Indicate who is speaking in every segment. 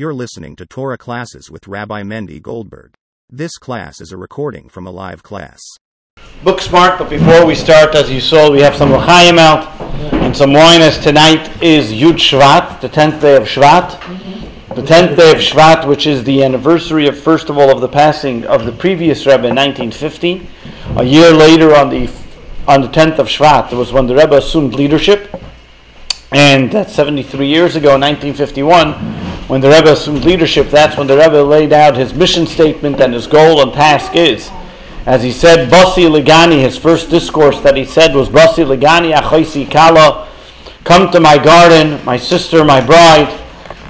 Speaker 1: You're listening to Torah classes with Rabbi Mendy Goldberg. This class is a recording from a live class.
Speaker 2: Book smart, but before we start, as you saw, we have some L'chaim out and some wine as tonight is Yud Shvat, the 10th day of Shvat. The 10th day of Shvat, which is the anniversary of, first of all, of the passing of the previous Rebbe in 1950. A year later, on the, on the 10th of Shvat, was when the Rebbe assumed leadership. And that's 73 years ago, in 1951, when the Rebbe assumed leadership, that's when the Rebbe laid out his mission statement and his goal and task is. As he said, Basi Ligani, his first discourse that he said was Basi Ligani Achoisi Kala, come to my garden, my sister, my bride,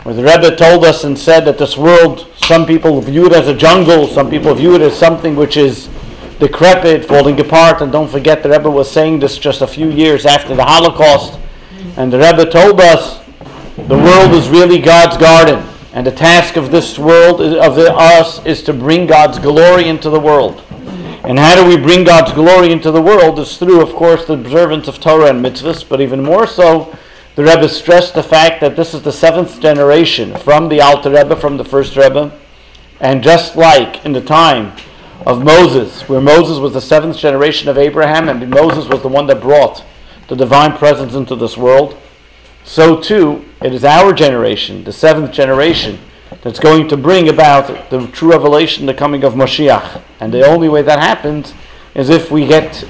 Speaker 2: where the Rebbe told us and said that this world, some people view it as a jungle, some people view it as something which is decrepit, falling apart, and don't forget the Rebbe was saying this just a few years after the Holocaust, and the Rebbe told us the world is really God's garden, and the task of this world, of us, is to bring God's glory into the world. And how do we bring God's glory into the world? Is through, of course, the observance of Torah and mitzvahs, but even more so, the Rebbe stressed the fact that this is the seventh generation from the Alter Rebbe, from the first Rebbe, and just like in the time of Moses, where Moses was the seventh generation of Abraham, and Moses was the one that brought the divine presence into this world, so too it is our generation, the seventh generation, that's going to bring about the true revelation, the coming of Moshiach. And the only way that happens is if we get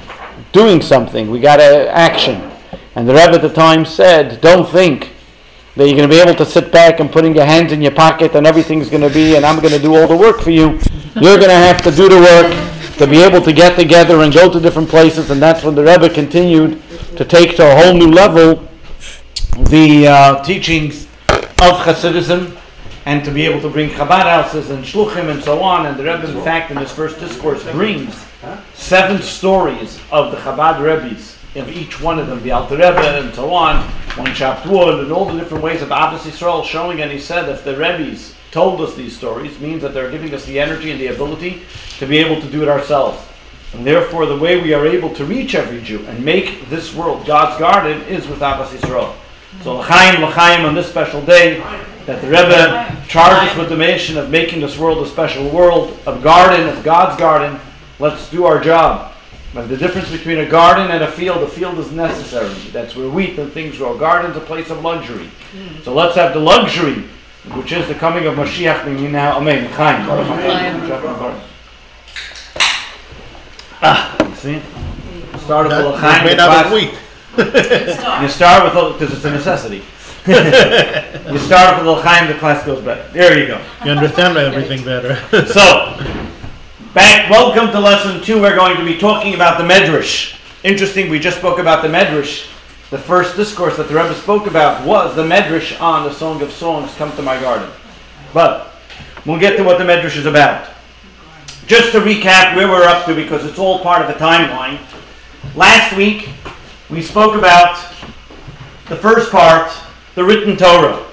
Speaker 2: doing something, we got to action. And the Rebbe at the time said, don't think that you're going to be able to sit back and putting your hands in your pocket and everything's going to be, and I'm going to do all the work for you. You're going to have to do the work to be able to get together and go to different places. And that's when the Rebbe continued to take to a whole new level the uh, teachings of Hasidism and to be able to bring Chabad houses and Shluchim and so on. And the Rebbe, in fact, in his first discourse, brings seven stories of the Chabad Rebbe's, of each one of them, the Alter Rebbe and so on, one chopped wood, and all the different ways of Ahavas Yisrael showing. And he said, if the Rebbe's told us these stories, means that they're giving us the energy and the ability to be able to do it ourselves. And therefore, the way we are able to reach every Jew and make this world God's garden is with Ahavas Yisrael. So l'chaim, l'chaim on this special day that the Rebbe charges with the mission of making this world a special world, a garden, of God's garden. Let's do our job. But the difference between a garden and a field, a field is necessary. That's where wheat and things grow. A garden's a place of luxury. So let's have the luxury, which is the coming of Mashiach. Now, Amen. L'chaim. Ah, you see? Start with l'chaim.
Speaker 3: made out of wheat.
Speaker 2: You start with a, because it's a necessity. you start with a little chaim, the class goes better. There you go.
Speaker 3: You understand everything better.
Speaker 2: So, back. Welcome to lesson two. We're going to be talking about the medrash. Interesting. We just spoke about the medrash. The first discourse that the Rebbe spoke about was the medrash on the Song of Songs, "Come to My Garden." But we'll get to what the medrash is about. Just to recap where we're up to, because it's all part of the timeline. Last week we spoke about the first part, the written Torah.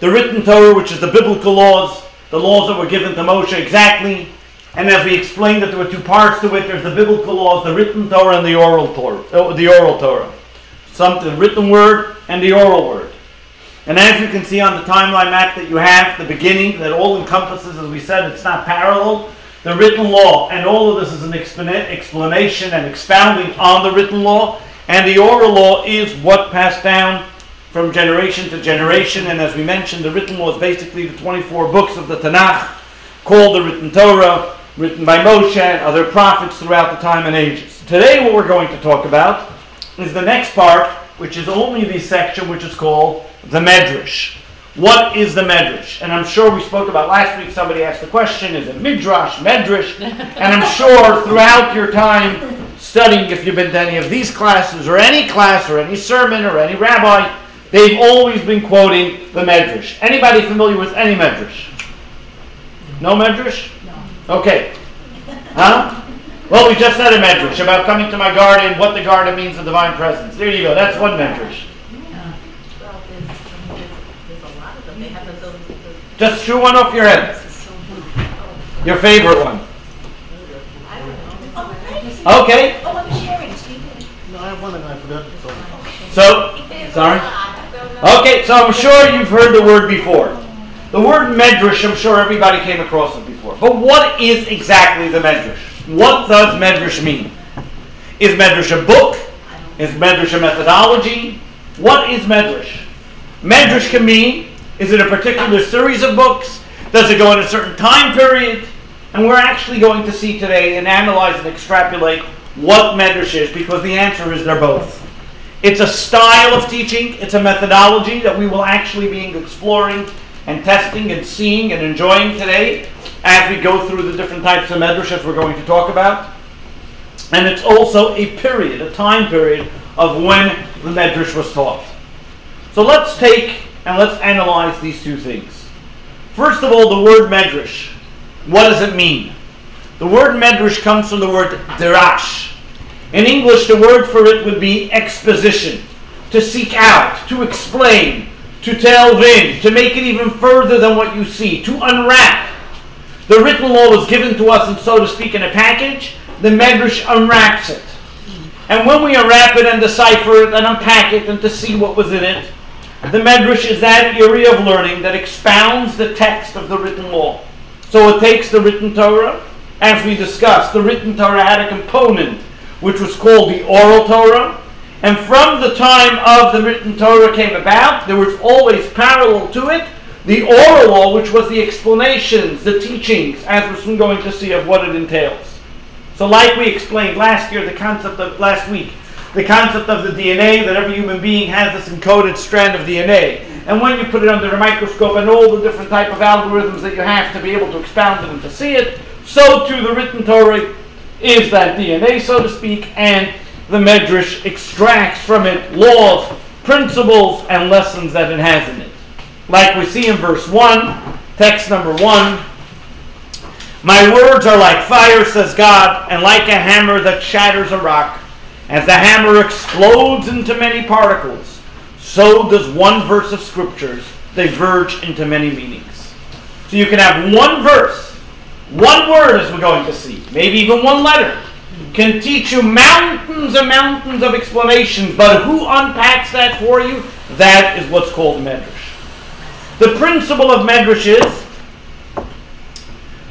Speaker 2: The written Torah, which is the biblical laws, the laws that were given to Moshe exactly. And as we explained that there were two parts to it, there's the biblical laws, the written Torah and the oral Torah. uh, The oral Torah. Something, the written word and the oral word. And as you can see on the timeline map that you have, the beginning, that all encompasses, as we said, it's not parallel. The written law, and all of this is an explan- explanation and expounding on the written law. And the oral law is what passed down from generation to generation. And as we mentioned, the written law is basically the 24 books of the Tanakh, called the written Torah, written by Moshe and other prophets throughout the time and ages. Today, what we're going to talk about is the next part, which is only the section which is called the Medrash. What is the Medrash? And I'm sure we spoke about last week, somebody asked the question, is it Midrash, Medrash? And I'm sure throughout your time studying, if you've been to any of these classes, or any class, or any sermon, or any rabbi, they've always been quoting the Medrash. Anybody familiar with any Medrash? No Medrash? No. Okay. Huh? Well, we just said a Medrash about coming to my garden, what the garden means, the divine presence. There you go. That's one Medrash.
Speaker 4: Well, there's, there's, there's a lot of them. They have those, those,
Speaker 2: Just chew one off your head. Your favorite one.
Speaker 4: I don't know. Oh, thanks.
Speaker 2: Okay.
Speaker 4: Oh, I'm sharing. Steve.
Speaker 3: no, I have one and I forgot. So.
Speaker 2: So, sorry. Okay, so I'm sure you've heard the word before. The word medrash, I'm sure everybody came across it before. But what is exactly the medrash? What does medrash mean? Is medrash a book? Is medrash a methodology? What is medrash? Medrash can mean, is it a particular series of books? Does it go in a certain time period? And we're actually going to see today and analyze and extrapolate what medrash is because the answer is they're both. It's a style of teaching, it's a methodology that we will actually be exploring and testing and seeing and enjoying today as we go through the different types of medrash that we're going to talk about. And it's also a period, a time period of when the medrash was taught. So let's take and let's analyze these two things. First of all, the word medrash. What does it mean? The word medrash comes from the word derash. In English, the word for it would be exposition, to seek out, to explain, to delve in, to make it even further than what you see, to unwrap. The written law was given to us, and so to speak, in a package. The medrash unwraps it. And when we unwrap it and decipher it and unpack it and to see what was in it, the medrash is that area of learning that expounds the text of the written law. So it takes the written Torah, as we discussed, the written Torah had a component which was called the oral Torah, and from the time of the written Torah came about, there was always parallel to it the oral law, which was the explanations, the teachings, as we're soon going to see of what it entails. So, like we explained last year, the concept of last week, the concept of the DNA that every human being has this encoded strand of DNA, and when you put it under a microscope and all the different type of algorithms that you have to be able to expound it and to see it, so too the written Torah is that DNA, so to speak, and the Medrash extracts from it laws, principles, and lessons that it has in it. Like we see in verse 1, text number 1. My words are like fire, says God, and like a hammer that shatters a rock. As the hammer explodes into many particles, so does one verse of scriptures diverge into many meanings. So you can have one verse, one word, as we're going to see, maybe even one letter, can teach you mountains and mountains of explanations, but who unpacks that for you? That is what's called medrash. The principle of medrash is,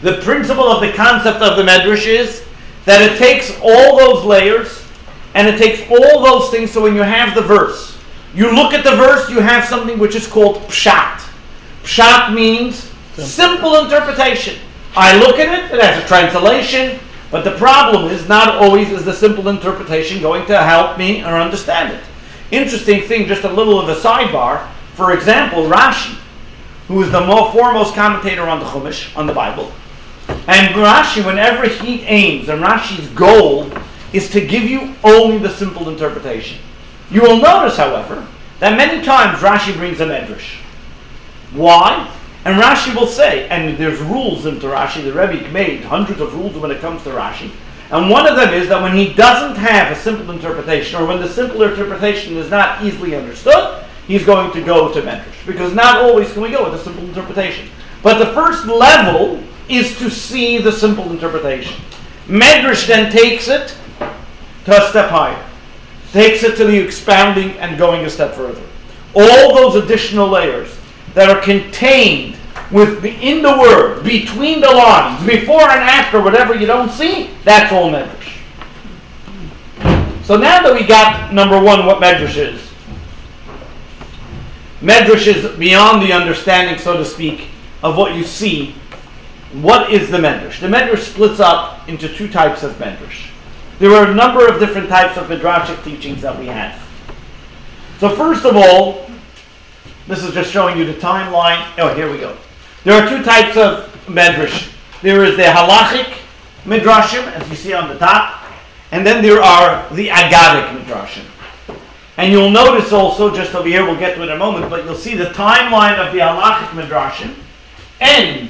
Speaker 2: the principle of the concept of the medrash is that it takes all those layers and it takes all those things. So when you have the verse, you look at the verse, you have something which is called pshat. Pshat means simple interpretation. I look at it, it has a translation, but the problem is not always is the simple interpretation going to help me or understand it. Interesting thing, just a little of a sidebar. For example, Rashi, who is the more foremost commentator on the Chumash, on the Bible, and Rashi, whenever he aims, and Rashi's goal is to give you only the simple interpretation. You will notice, however, that many times Rashi brings a medrash. Why? And Rashi will say, and there's rules into Rashi, the Rebbe made hundreds of rules when it comes to Rashi. And one of them is that when he doesn't have a simple interpretation, or when the simple interpretation is not easily understood, he's going to go to Medrash. Because not always can we go with a simple interpretation. But the first level is to see the simple interpretation. Medrash then takes it to a step higher, takes it to the expounding and going a step further. All those additional layers that are contained within the word, between the lines, before and after, whatever you don't see, that's all medrash. So now that we got number one, what medrash is, medrash is beyond the understanding, so to speak, of what you see. What is the medrash? The medrash splits up into two types of medrash. There are a number of different types of midrashic teachings that we have. So first of all, this is just showing you the timeline. Oh, here we go. There are two types of medrash. There is the halachic midrashim, as you see on the top, and then there are the agadic midrashim. And you'll notice also, just over here, we'll get to it in a moment, but you'll see the timeline of the halachic midrashim end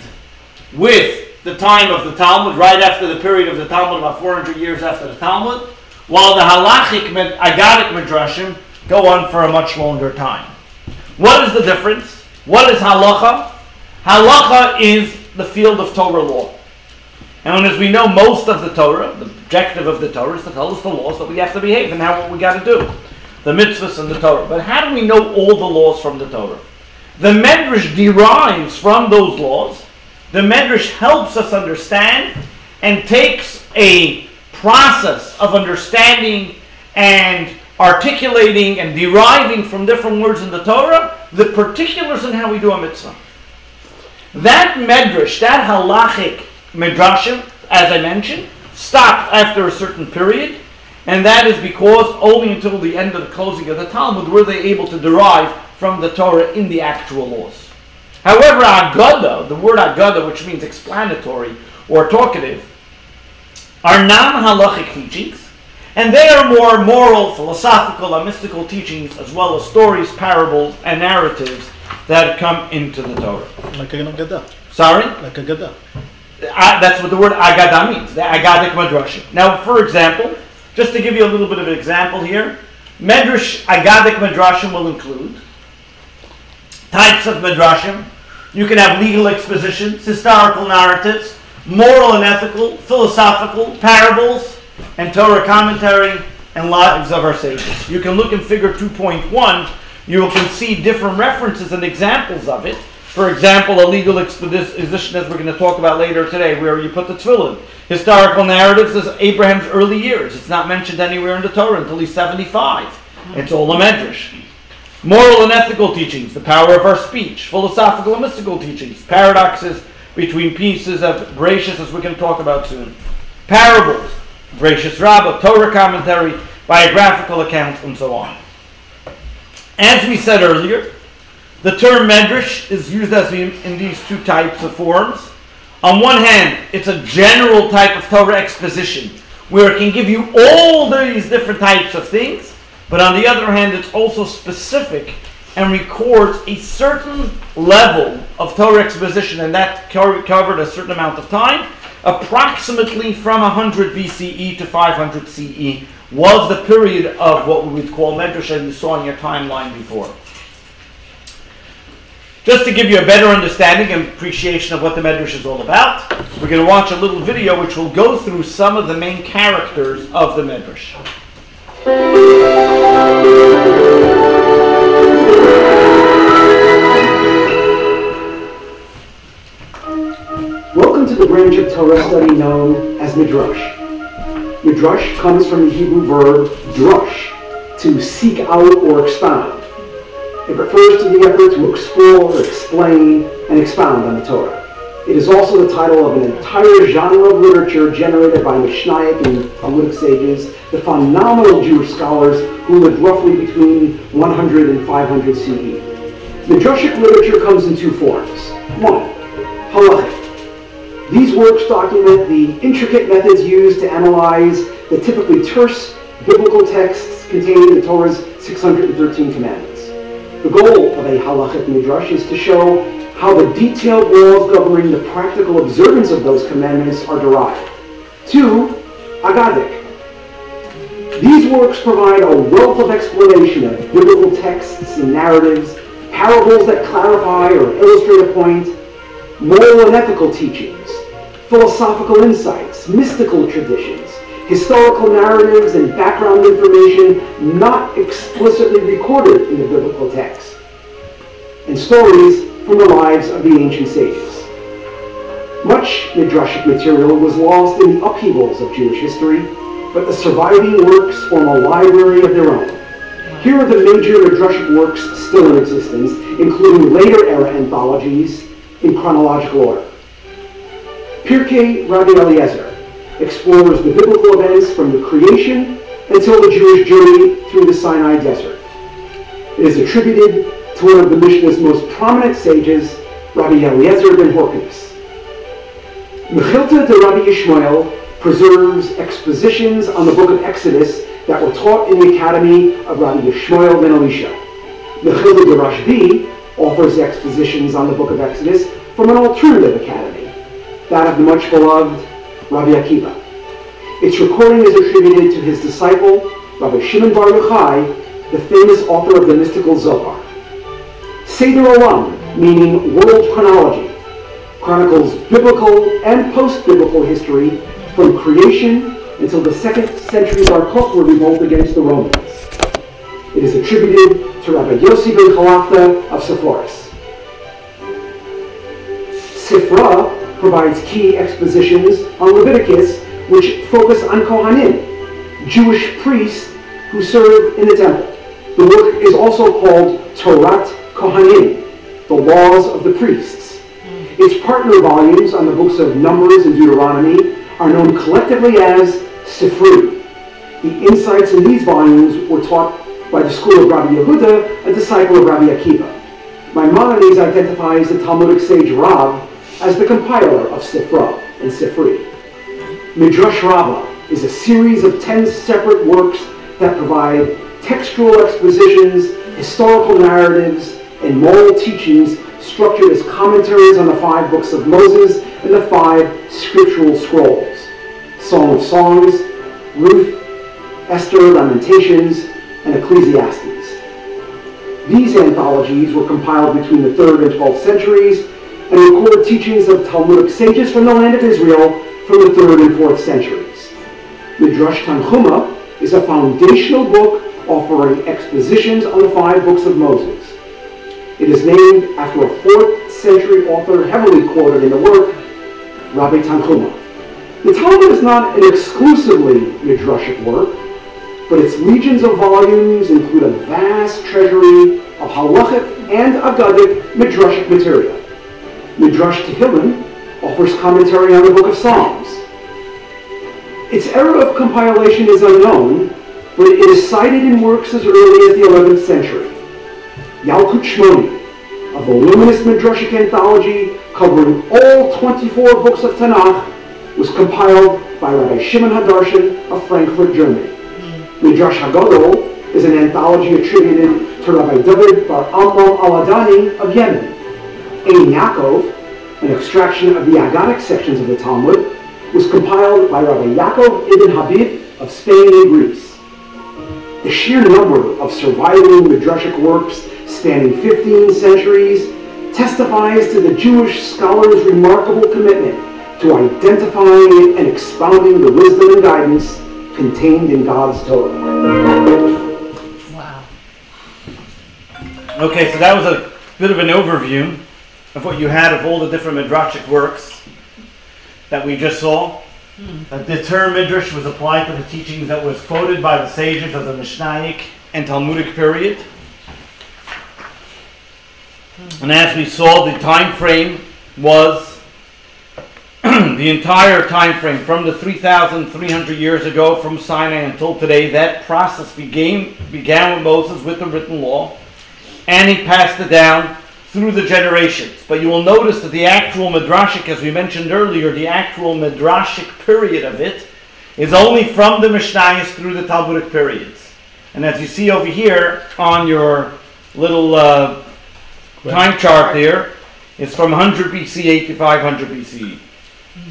Speaker 2: with the time of the Talmud, right after the period of the Talmud, about 400 years after the Talmud, while the halachic agadic midrashim go on for a much longer time. What is the difference? What is halacha? Halacha is the field of Torah law. And as we know, most of the Torah, the objective of the Torah is to tell us the laws that we have to behave and how what we got to do. The mitzvahs and the Torah. But how do we know all the laws from the Torah? The Medrash derives from those laws. The Medrash helps us understand and takes a process of understanding and articulating and deriving from different words in the Torah the particulars in how we do a mitzvah. That medrash, that halachic midrashim, as I mentioned, stopped after a certain period, and that is because only until the end of the closing of the Talmud were they able to derive from the Torah in the actual laws. However, agada, the word agada, which means explanatory or talkative, are non-halachic teachings, and they are more moral, philosophical, and mystical teachings, as well as stories, parables, and narratives that come into the Torah.
Speaker 3: Like a Agada.
Speaker 2: Sorry?
Speaker 3: Like a Agada.
Speaker 2: I, that's what the word agada means, the agadic madrashim. Now, for example, just to give you a little bit of an example here, medrash agadic madrashim will include types of madrashim. You can have legal expositions, historical narratives, moral and ethical, philosophical, parables, and Torah commentary and lives of our sages. You can look in Figure 2.1. You can see different references and examples of it. For example, a legal exposition, as we're going to talk about later today, where you put the tefillin. Historical narratives is Abraham's early years. It's not mentioned anywhere in the Torah until he's 75. It's all a medrash. Moral and ethical teachings, the power of our speech. Philosophical and mystical teachings, paradoxes between pieces of Bereshis, as going to talk about soon. Parables, Bereshis Rabbah, Torah commentary, biographical accounts, and so on. As we said earlier, the term medrash is used as we, in these two types of forms. On one hand, it's a general type of Torah exposition where it can give you all these different types of things, but on the other hand, it's also specific and records a certain level of Torah exposition, and that covered a certain amount of time, approximately from 100 BCE to 500 CE was the period of what we would call Medrash, and you saw in your timeline before. Just to give you a better understanding and appreciation of what the Medrash is all about, we're going to watch a little video which will go through some of the main characters of the Medrash.
Speaker 5: Welcome to the branch of Torah study known as Midrash. Midrash comes from the Hebrew verb drush, to seek out or expound. It refers to the effort to explore, explain, and expound on the Torah. It is also the title of an entire genre of literature generated by Mishnaic and Talmudic sages, the phenomenal Jewish scholars who lived roughly between 100 and 500 CE. Midrashic literature comes in two forms. One, halachic. These works document the intricate methods used to analyze the typically terse biblical texts contained in the Torah's 613 commandments. The goal of a halachic midrash is to show how the detailed laws governing the practical observance of those commandments are derived. Two, agadic. These works provide a wealth of explanation of biblical texts and narratives, parables that clarify or illustrate a point, moral and ethical teachings, philosophical insights, mystical traditions, historical narratives, and background information not explicitly recorded in the biblical text, and stories from the lives of the ancient sages. Much midrashic material was lost in the upheavals of Jewish history, but the surviving works form a library of their own. Here are the major midrashic works still in existence, including later era anthologies in chronological order. Pirkei Rabbi Eliezer explores the biblical events from the creation until the Jewish journey through the Sinai desert. It is attributed to one of the Mishnah's most prominent sages, Rabbi Eliezer ben Horkins. Mechilta de Rabbi Yishmael preserves expositions on the book of Exodus that were taught in the academy of Rabbi Yishmael ben Elisha. Mechilta de Rashbi offers expositions on the book of Exodus from an alternative academy, that of the much beloved Rabbi Akiva. Its recording is attributed to his disciple, Rabbi Shimon Bar Yochai, the famous author of the mystical Zohar. Seder Olam, meaning world chronology, chronicles biblical and post-biblical history from creation until the second century of Bar Kokhba revolt against the Romans. It is attributed to Rabbi Yossi ben Chalafta of Sepphoris. Sifra provides key expositions on Leviticus, which focus on Kohanim, Jewish priests who serve in the temple. The work is also called Torat Kohanim, the laws of the priests. Its partner volumes on the books of Numbers and Deuteronomy are known collectively as Sifri. The insights in these volumes were taught by the school of Rabbi Yehuda, a disciple of Rabbi Akiva. Maimonides identifies the Talmudic sage Rav as the compiler of Sifra and Sifri. Midrash Rabbah is a series of ten separate works that provide textual expositions, historical narratives, and moral teachings structured as commentaries on the five books of Moses and the five scriptural scrolls Song of Songs, Ruth, Esther, Lamentations, and Ecclesiastes. These anthologies were compiled between the 3rd and 12th centuries and record teachings of Talmudic sages from the land of Israel from the 3rd and 4th centuries. Midrash Tanchuma is a foundational book offering expositions on the five books of Moses. It is named after a 4th century author heavily quoted in the work, Rabbi Tanchuma. The Talmud is not an exclusively midrashic work, but its legions of volumes include a vast treasury of halachic and agadic midrashic material. Midrash Tehillim offers commentary on the book of Psalms. Its era of compilation is unknown, but it is cited in works as early as the 11th century. Yalkut Shimoni, a voluminous midrashic anthology covering all 24 books of Tanakh, was compiled by Rabbi Shimon Hadarshan of Frankfurt, Germany. Mm. Midrash Hagadol is an anthology attributed to Rabbi David Bar Amram al-Adani of Yemen. Ein Yaakov, an extraction of the Agadic sections of the Talmud, was compiled by Rabbi Yaakov ibn Habib of Spain and Greece. The sheer number of surviving midrashic works spanning 15 centuries testifies to the Jewish scholar's remarkable commitment to identifying and expounding the wisdom and guidance contained in God's Torah.
Speaker 4: Wow.
Speaker 2: Okay, so that was a bit of an overview of what you had of all the different midrashic works that we just saw. Hmm. That the term midrash was applied to the teachings that was quoted by the sages of the Mishnaic and Talmudic period. And as we saw, the time frame was the entire time frame from the 3,300 years ago from Sinai until today. That process began, began with Moses with the written law, and he passed it down through the generations. But you will notice that the actual midrashic, as we mentioned earlier, the actual midrashic period of it is only from the Mishnayos through the Talmudic periods. And as you see over here on your little uh, time chart there, it's from 100 BCE to 500 BCE.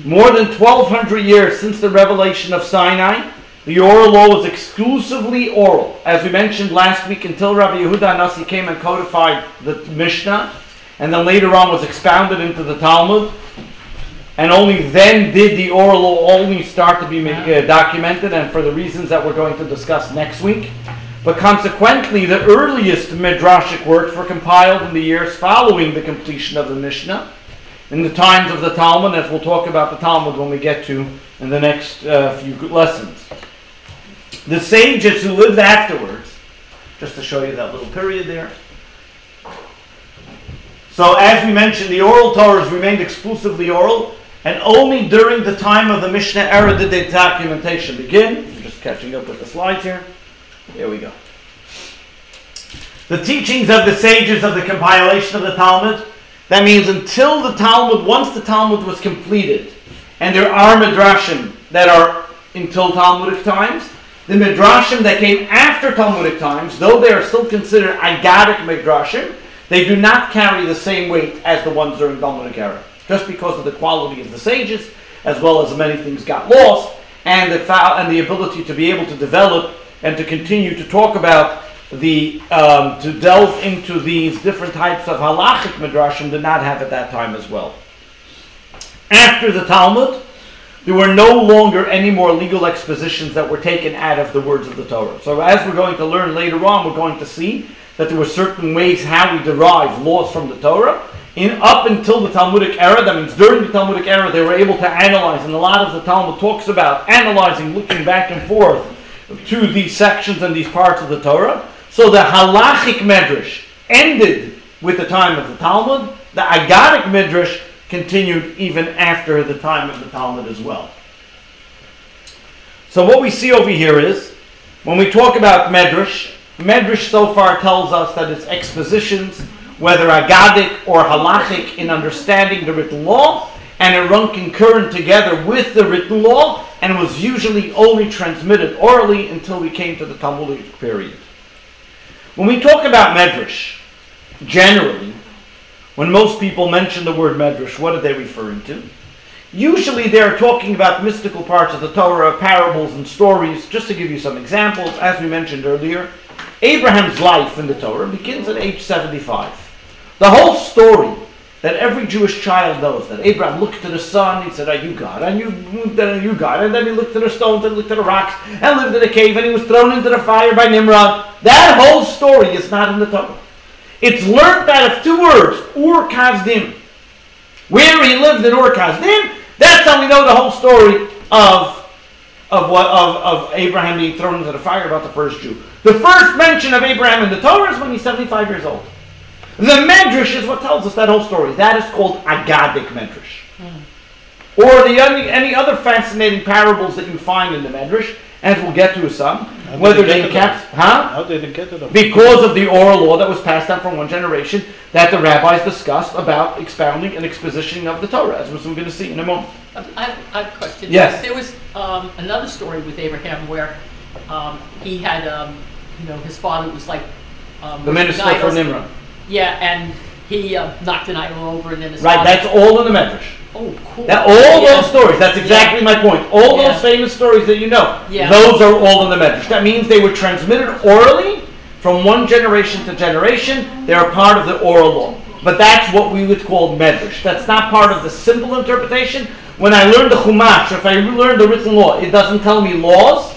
Speaker 2: More than 1200 years since the revelation of Sinai, the oral law was exclusively oral. As we mentioned last week, until Rabbi Yehuda Nasi came and codified the Mishnah, and then later on was expounded into the Talmud, and only then did the oral law only start to be uh, documented, and for the reasons that we're going to discuss next week. But consequently, the earliest midrashic works were compiled in the years following the completion of the Mishnah, in the times of the Talmud, as we'll talk about the Talmud when we get to in the next uh, few lessons. The sages who lived afterwards, just to show you that little period there. So, as we mentioned, the oral Torahs remained exclusively oral, and only during the time of the Mishnah era did the documentation begin. I'm just catching up with the slides here. Here we go. The teachings of the sages of the compilation of the Talmud. That means until the Talmud, once the Talmud was completed, and there are midrashim that are until Talmudic times, the midrashim that came after Talmudic times, though they are still considered agadic midrashim, they do not carry the same weight as the ones during Talmudic era, just because of the quality of the sages, as well as many things got lost, and the and the ability to be able to develop and to continue to talk about the um, to delve into these different types of halachic midrashim did not have at that time as well. After the Talmud, there were no longer any more legal expositions that were taken out of the words of the Torah. So, as we're going to learn later on, we're going to see that there were certain ways how we derive laws from the Torah, in up until the Talmudic era. That means during the Talmudic era, they were able to analyze, and a lot of the Talmud talks about analyzing, looking back and forth to these sections and these parts of the Torah. So the halachic medrash ended with the time of the Talmud. The agadic midrash continued even after the time of the Talmud as well. So what we see over here is when we talk about medrash, medrash so far tells us that it's expositions, whether agadic or halachic, in understanding the written law, and it run concurrent together with the written law, and was usually only transmitted orally until we came to the Talmudic period. When we talk about medrash, generally, when most people mention the word medrash, what are they referring to? Usually they're talking about mystical parts of the Torah, parables and stories. Just to give you some examples, as we mentioned earlier, Abraham's life in the Torah begins at age 75. The whole story that every Jewish child knows that Abraham looked to the sun, he said, Are you God? And you, are you God? And then he looked to the stones and looked to the rocks and lived in a cave and he was thrown into the fire by Nimrod. That whole story is not in the Torah. It's learned out of two words, Ur Kasdim. Where he lived in Ur Kasdim, that's how we know the whole story of, of, what, of, of Abraham being thrown into the fire about the first Jew. The first mention of Abraham in the Torah is when he's 75 years old. The Medrash is what tells us that whole story. That is called Agadic Medrash. Mm. Or the any, any other fascinating parables that you find in the Medrash, as we'll get to some, How whether they cap, huh?
Speaker 3: How did they get to them?
Speaker 2: Because of the oral law that was passed down from one generation that the rabbis discussed about expounding and expositioning of the Torah, as we're going to see in a moment.
Speaker 6: Um, I, I have a question.
Speaker 2: Yes.
Speaker 6: There was um, another story with Abraham where um, he had, um, you know, his father was like um,
Speaker 2: the minister for Nimrod.
Speaker 6: Yeah, and he uh, knocked an idol over, and then his
Speaker 2: right.
Speaker 6: father-
Speaker 2: That's all in the Medrash.
Speaker 6: Oh, cool.
Speaker 2: That all
Speaker 6: Yeah.
Speaker 2: those stories. That's exactly my point. All
Speaker 6: Yeah.
Speaker 2: those famous stories that you know.
Speaker 6: Yeah.
Speaker 2: Those are all in the Medrash. That means they were transmitted orally from one generation to generation. They are part of the oral law. But that's what we would call Medrash. That's not part of the simple interpretation. When I learn the Chumash, if I learn the written law, it doesn't tell me laws.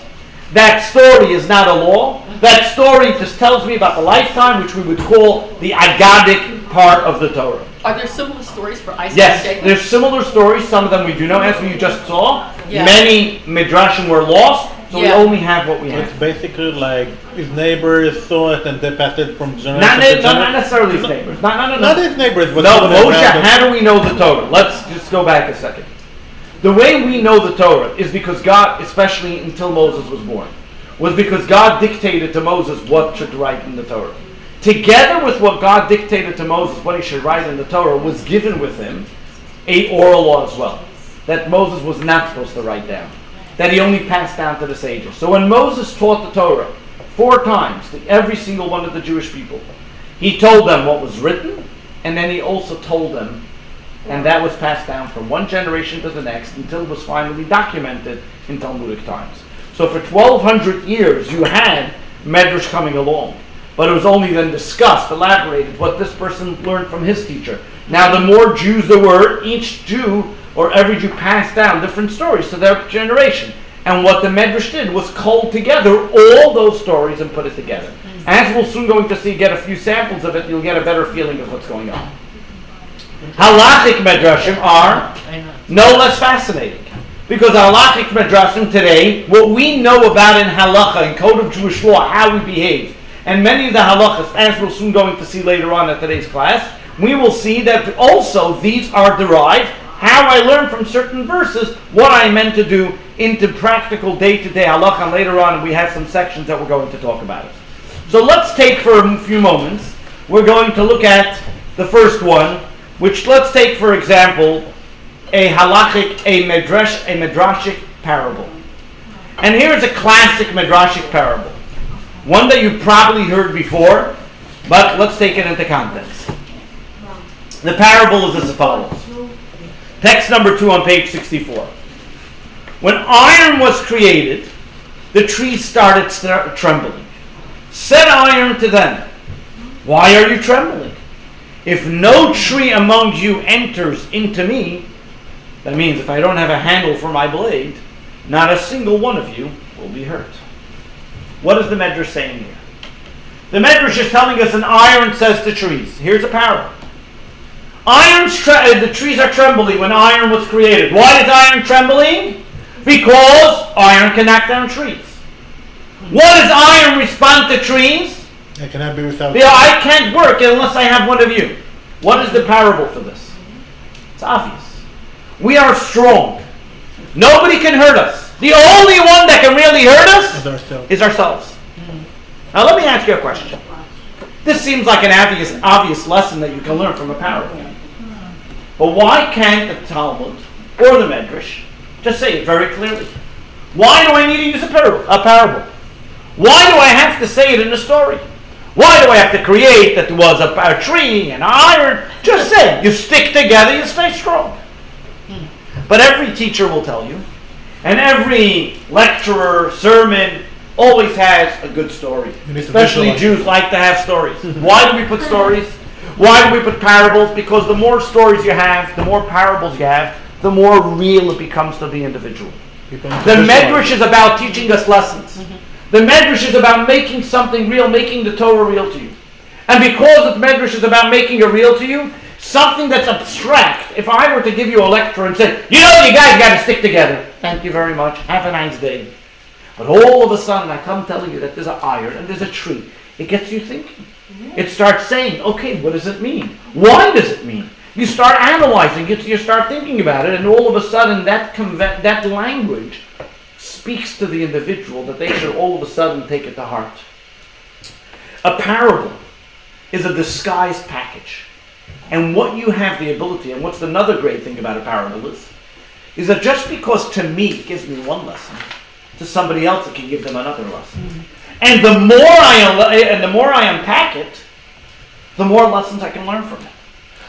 Speaker 2: That story is not a law. That story just tells me about the lifetime, which we would call the Agadic part of the Torah.
Speaker 6: Are there similar stories for Isaac and
Speaker 2: Yes,
Speaker 6: Jacob?
Speaker 2: there's similar stories. Some of them we do know, as we just saw.
Speaker 6: Yeah.
Speaker 2: Many midrashim were lost, so we only have what we have.
Speaker 3: It's basically like his neighbors saw it and they passed it from generation
Speaker 2: Not,
Speaker 3: to generation.
Speaker 2: not necessarily his neighbors. Not, no, no,
Speaker 3: Not
Speaker 2: no.
Speaker 3: his neighbors, but
Speaker 2: No, Moshe,
Speaker 3: around him.
Speaker 2: how do we know the Torah? Let's just go back a second. The way we know the Torah is because God, especially until Moses was born, was because God dictated to Moses what should write in the Torah. Together with what God dictated to Moses, what he should write in the Torah, was given with him a oral law as well. That Moses was not supposed to write down. That he only passed down to the sages. So when Moses taught the Torah four times to every single one of the Jewish people, he told them what was written, and then he also told them, and that was passed down from one generation to the next until it was finally documented in Talmudic times. So for 1200 years you had Medrash coming along. But it was only then discussed, elaborated, what this person learned from his teacher. Now, the more Jews there were, each Jew or every Jew passed down different stories to their generation. And what the Medrash did was cull together all those stories and put it together. As we're soon going to see, get a few samples of it, you'll get a better feeling of what's going on. Halachic Medrashim are no less fascinating. Because halachic medrashim today, what we know about in halacha, in code of Jewish law, how we behave, and many of the halachas, as we're soon going to see later on at today's class, we will see that also these are derived, how I learn from certain verses, what I meant to do into practical day-to-day halacha, and later on we have some sections that we're going to talk about it. So let's take for a few moments, we're going to look at the first one, which let's take for example, a halachic, a medrash, a medrashic parable. And here's a classic medrashic parable. One that you probably heard before, but let's take it into context. The parable is as follows. Text number two on page 64. When iron was created, the trees started st- trembling. Said iron to them, Why are you trembling? If no tree among you enters into me, that means if I don't have a handle for my blade, not a single one of you will be hurt. What is the Medrash saying here? The Medrash is telling us an iron says to trees. Here's a parable. Iron's tre- uh, the trees are trembling when iron was created. Why is iron trembling? Because iron can knock down trees. What does iron respond to trees?
Speaker 3: I cannot be without.
Speaker 2: Know, I can't work unless I have one of you. What is the parable for this? It's obvious. We are strong. Nobody can hurt us. The only one that can really hurt us
Speaker 3: ourselves.
Speaker 2: is ourselves. Now let me ask you a question. This seems like an obvious, obvious lesson that you can learn from a parable. But why can't the Talmud or the Medrash just say it very clearly? Why do I need to use a parable? A parable? Why do I have to say it in a story? Why do I have to create that there was a, a tree and iron? Just say, you stick together, you stay strong. But every teacher will tell you, and every lecturer, sermon, always has a good story.
Speaker 3: You need to
Speaker 2: Especially. Jews like to have stories. Why do we put stories? Why do we put parables? Because the more stories you have, the more parables you have, the more real it becomes to the individual.
Speaker 3: People need to
Speaker 2: The. Medrash is about teaching us lessons. The Medrash is about making something real, making the Torah real to you. And because the Medrash is about making it real to you, something that's abstract, if I were to give you a lecture and say, you know, you guys got to stick together. Thank you very much. Have a nice day. But all of a sudden, I come telling you that there's an iron and there's a tree. It gets you thinking. It starts saying, okay, what does it mean? Why does it mean? You start analyzing it, you start thinking about it, and all of a sudden, that that language speaks to the individual that they should all of a sudden take it to heart. A parable is a disguised package. And what you have the ability, and what's another great thing about a parable is, is that just because to me it gives me one lesson, to somebody else it can give them another lesson. Mm-hmm. And the more I and the more I unpack it, the more lessons I can learn from it.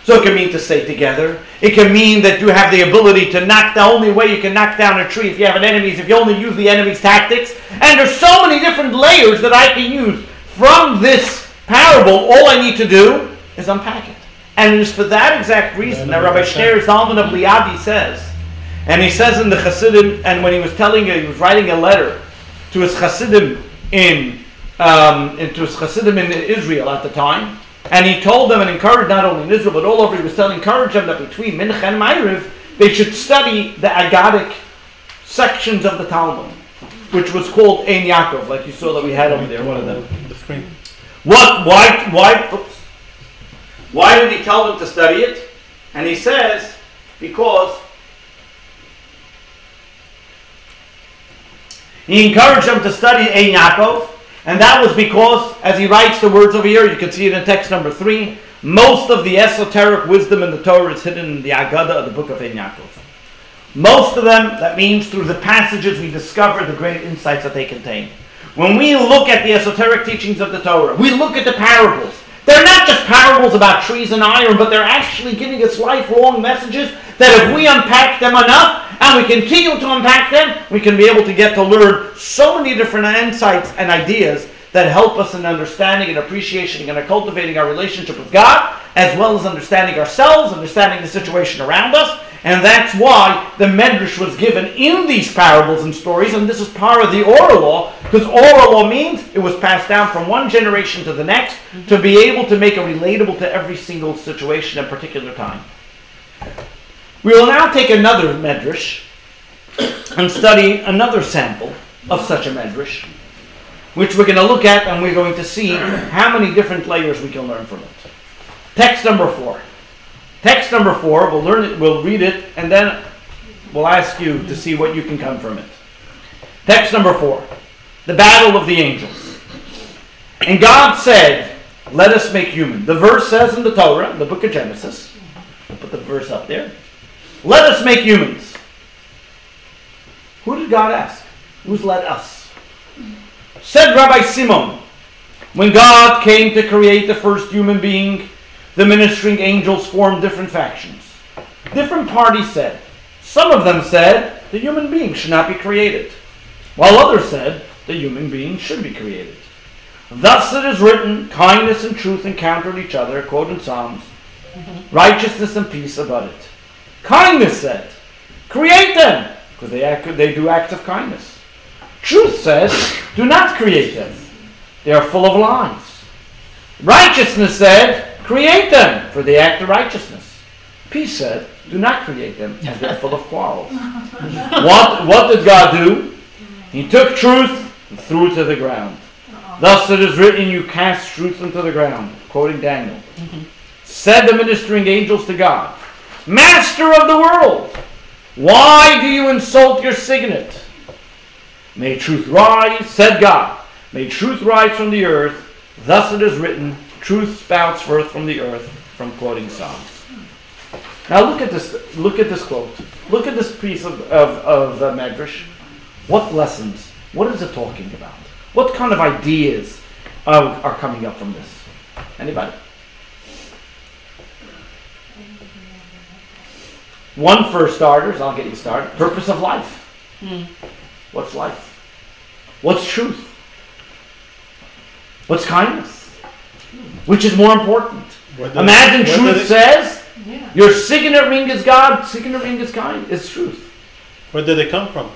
Speaker 2: So it can mean to stay together. It can mean that you have the ability to knock the only way you can knock down a tree if you have an enemy is if you only use the enemy's tactics. And there's so many different layers that I can use from this parable. All I need to do is unpack it. And it is for that exact reason that Rabbi Shneir Zalman of Liadi says, and he says in the Chassidim, and when he was telling, it, he was writing a letter to his Chassidim in, um, to his Chassidim in Israel at the time, and he told them and encouraged not only in Israel but all over. He was telling, encourage them that between Mincha and Ma'ariv, they should study the Agadic sections of the Talmud, which was called Ein Yaakov, like you saw that we had over there, one of them.
Speaker 3: The screen.
Speaker 2: What? Why? Why? Oops. Why did he tell them to study it? And he says because he encouraged them to study Ein Yaakov, and that was because, as he writes the words over here, you can see it in text number three. Most of the esoteric wisdom in the Torah is hidden in the Agada of the book of Ein Yaakov. Most of them, that means through the passages we discover the great insights that they contain. When we look at the esoteric teachings of the Torah, we look at the parables. They're not just parables about trees and iron, but they're actually giving us lifelong messages that if we unpack them enough and we continue to unpack them, we can be able to get to learn so many different insights and ideas that help us in understanding and appreciating and cultivating our relationship with God, as well as understanding ourselves, understanding the situation around us. And that's why the Medrash was given in these parables and stories, and this is part of the oral law, because oral law means it was passed down from one generation to the next to be able to make it relatable to every single situation and particular time. We will now take another Medrash and study another sample of such a Medrash, which we're going to look at and we're going to see how many different layers we can learn from it. Text number four. Text number four, we'll learn it, we'll read it, and then we'll ask you to see what you can come from it. Text number four. The battle of the angels. And God said, Let us make human. The verse says in the Torah, the book of Genesis, I'll put the verse up there. Let us make humans. Who did God ask? Who's let us? Said Rabbi Simon, when God came to create the first human being, the ministering angels formed different factions. Different parties said. Some of them said the human being should not be created, while others said the human being should be created. Thus it is written, kindness and truth encountered each other, quote in Psalms, mm-hmm. righteousness and peace abut it. Kindness said, create them, because they, act, they do acts of kindness. Truth says, do not create them. They are full of lies. Righteousness said, create them, for they act of righteousness. Peace said, Do not create them, as they're full of quarrels. what, what did God do? He took truth and threw it to the ground. Thus it is written, You cast truth into the ground. Quoting Daniel. Mm-hmm. Said the ministering angels to God, Master of the world, why do you insult your signet? May truth rise, said God. May truth rise from the earth. Thus it is written, truth spouts forth from the earth, from quoting Psalms. Now look at this. Look at this quote. Look at this piece of of, of uh, Medrash. What lessons? What is it talking about? What kind of ideas uh, are coming up from this? Anybody? One for starters. I'll get you started. Purpose of life. What's life? What's truth? What's kindness? Which is more important?
Speaker 3: What did-
Speaker 2: Imagine
Speaker 3: what
Speaker 2: truth
Speaker 3: did it-
Speaker 2: says
Speaker 6: Yeah.
Speaker 2: your signet ring is God, signet ring is kind, is truth.
Speaker 3: Where did they come from?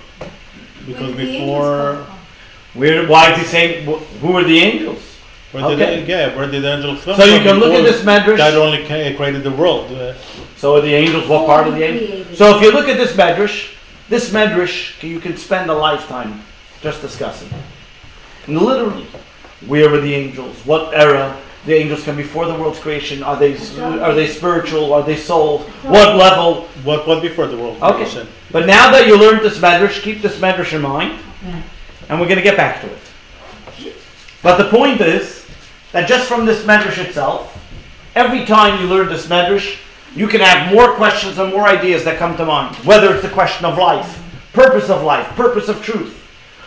Speaker 3: Because before,
Speaker 2: Where, why is he saying, who are the angels?
Speaker 3: where did
Speaker 2: Okay.
Speaker 3: they, yeah, where did the angels come
Speaker 2: So
Speaker 3: from?
Speaker 2: you can look at this medrash.
Speaker 3: God only created the world. Uh,
Speaker 2: So are the angels, what part of the angels? So if you look at this medrash, this medrash, you can spend a lifetime just discussing. And literally, where were the angels? What era? The angels come before the world's creation. Are they are they spiritual? Are they souls? What level?
Speaker 3: What what before the world
Speaker 2: Okay.
Speaker 3: creation?
Speaker 2: But now that you learned this medrash, keep this medrash in mind, and we're going to get back to it. But the point is that just from this medrash itself, every time you learn this medrash, you can have more questions and more ideas that come to mind. Whether it's the question of life, purpose of life, purpose of truth.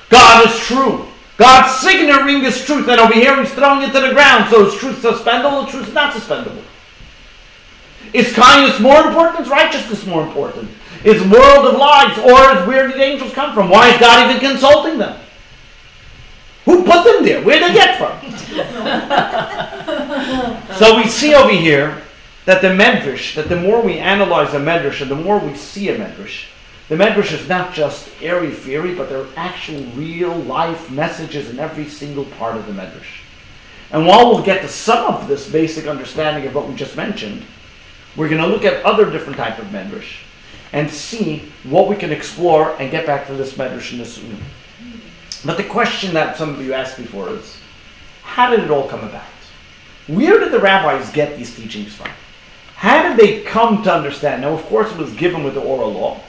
Speaker 2: God is true. God's signet ring is truth, and over here he's throwing it to the ground. So is truth suspendable? Truth is not suspendable. Is kindness more important? Is righteousness more important? Is world of lies, or is where did the angels come from? Why is God even consulting them? Who put them there? Where did they get from? so we see over here that the medrash, that the more we analyze a medrash and the more we see a medrash, the medrash is not just airy fairy, but there are actual real life messages in every single part of the medrash. And while we'll get to some of this basic understanding of what we just mentioned, we're going to look at other different type of medrash and see what we can explore and get back to this medrash in this room. But the question that some of you asked before is, how did it all come about? Where did the rabbis get these teachings from? How did they come to understand? Now, of course, it was given with the oral law.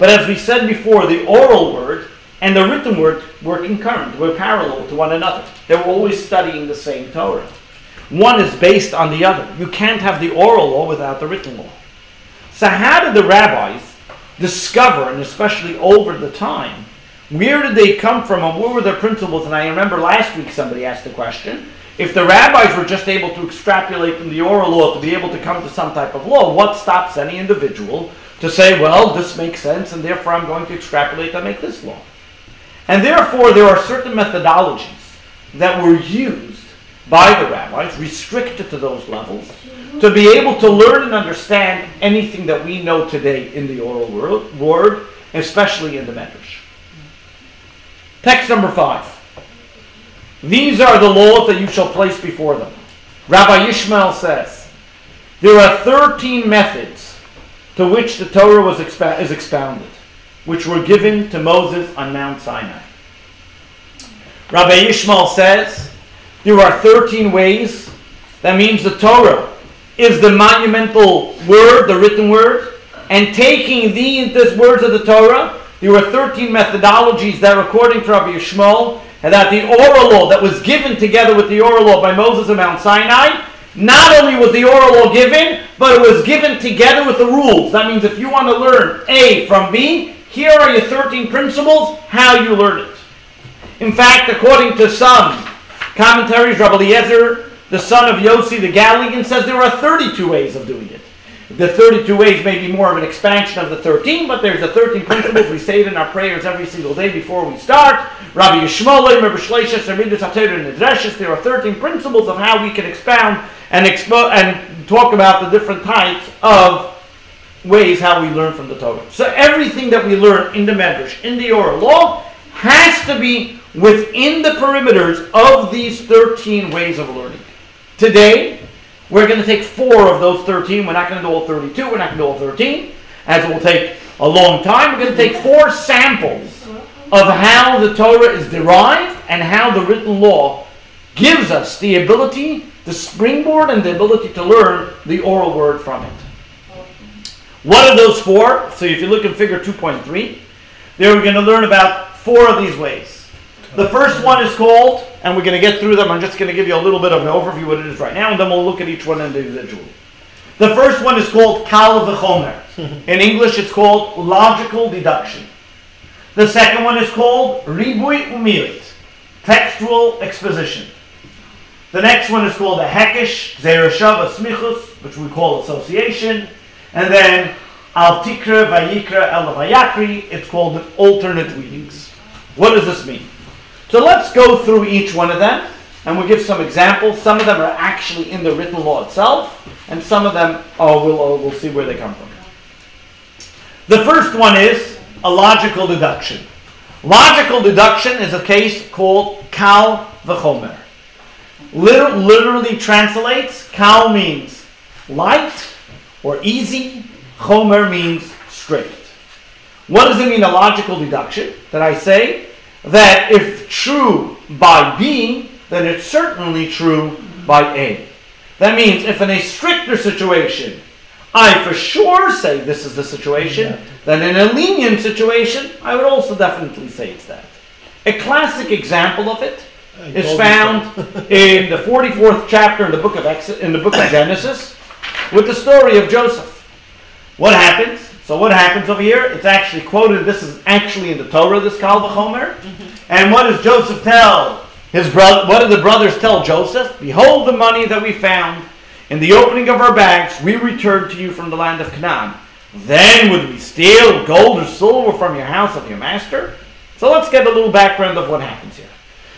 Speaker 2: But as we said before, the oral word and the written word were concurrent, were parallel to one another. They were always studying the same Torah. One is based on the other. You can't have the oral law without the written law. So, how did the rabbis discover, and especially over the time, where did they come from and what were their principles? And I remember last week somebody asked the question if the rabbis were just able to extrapolate from the oral law to be able to come to some type of law, what stops any individual to say, well, this makes sense, and therefore I'm going to extrapolate to make this law? And therefore, there are certain methodologies that were used by the rabbis, restricted to those levels, to be able to learn and understand anything that we know today in the oral world, word especially in the Medrash. Text number five. These are the laws that you shall place before them. Rabbi Ishmael says, there are 13 methods to which the Torah was is expounded, which were given to Moses on Mount Sinai. Rabbi Ishmael says, there are 13 ways. That means the Torah is the monumental word, the written word, and taking these words of the Torah, there were 13 methodologies that, according to Rabbi Yishmael, and that the oral law that was given together with the oral law by Moses on Mount Sinai, not only was the oral law given, but it was given together with the rules. That means if you want to learn A from B, here are your 13 principles, how you learn it. In fact, according to some commentaries, Rabbi Eliezer, the son of Yossi the Galilean, says there are 32 ways of doing it. The 32 ways may be more of an expansion of the 13, but there's the 13 principles. We say it in our prayers every single day before we start. Rabbi Yishmael, Rabbi Shleishas, Rabbi and Nidreshes. There are 13 principles of how we can expound and expo- and talk about the different types of ways how we learn from the Torah. So everything that we learn in the Medrash, in the oral law, has to be within the perimeters of these 13 ways of learning. Today, We're going to take four of those 13. We're not going to do all 32. We're not going to do all 13, as it will take a long time. We're going to take four samples of how the Torah is derived and how the written law gives us the ability, the springboard, and the ability to learn the oral word from it. What are those four? So if you look in figure 2.3, there we're going to learn about four of these ways. The first one is called, and we're going to get through them. I'm just going to give you a little bit of an overview what it is right now, and then we'll look at each one individually. The first one is called kal v'chomer. In English, it's called logical deduction. The second one is called ribui umiyut, textual exposition. The next one is called a hekesh, gezeira shava smichus, which we call association. And then al tikra vayikra el vayakri, it's called alternate readings. What does this mean? So let's go through each one of them, and we'll give some examples. Some of them are actually in the written law itself, and some of them, oh, we'll, oh, we'll see where they come from. The first one is a logical deduction. Logical deduction is a case called kal v'chomer. Liter- literally translates, kal means light or easy, chomer means straight. What does it mean, a logical deduction? That I say that if true by B, then it's certainly true by A. That means if in a stricter situation, I for sure say this is the situation, then in a lenient situation, I would also definitely say it's that. A classic example of it is found in the 44th chapter in the book of Ex- in the book of Genesis with the story of Joseph. What happens? So what happens over here? It's actually quoted. This is actually in the Torah. This Kal V'chomer. Mm-hmm. And what does Joseph tell his brother? What do the brothers tell Joseph? Behold the money that we found in the opening of our bags. We returned to you from the land of Canaan. Then would we steal gold or silver from your house of your master? So let's get a little background of what happens here.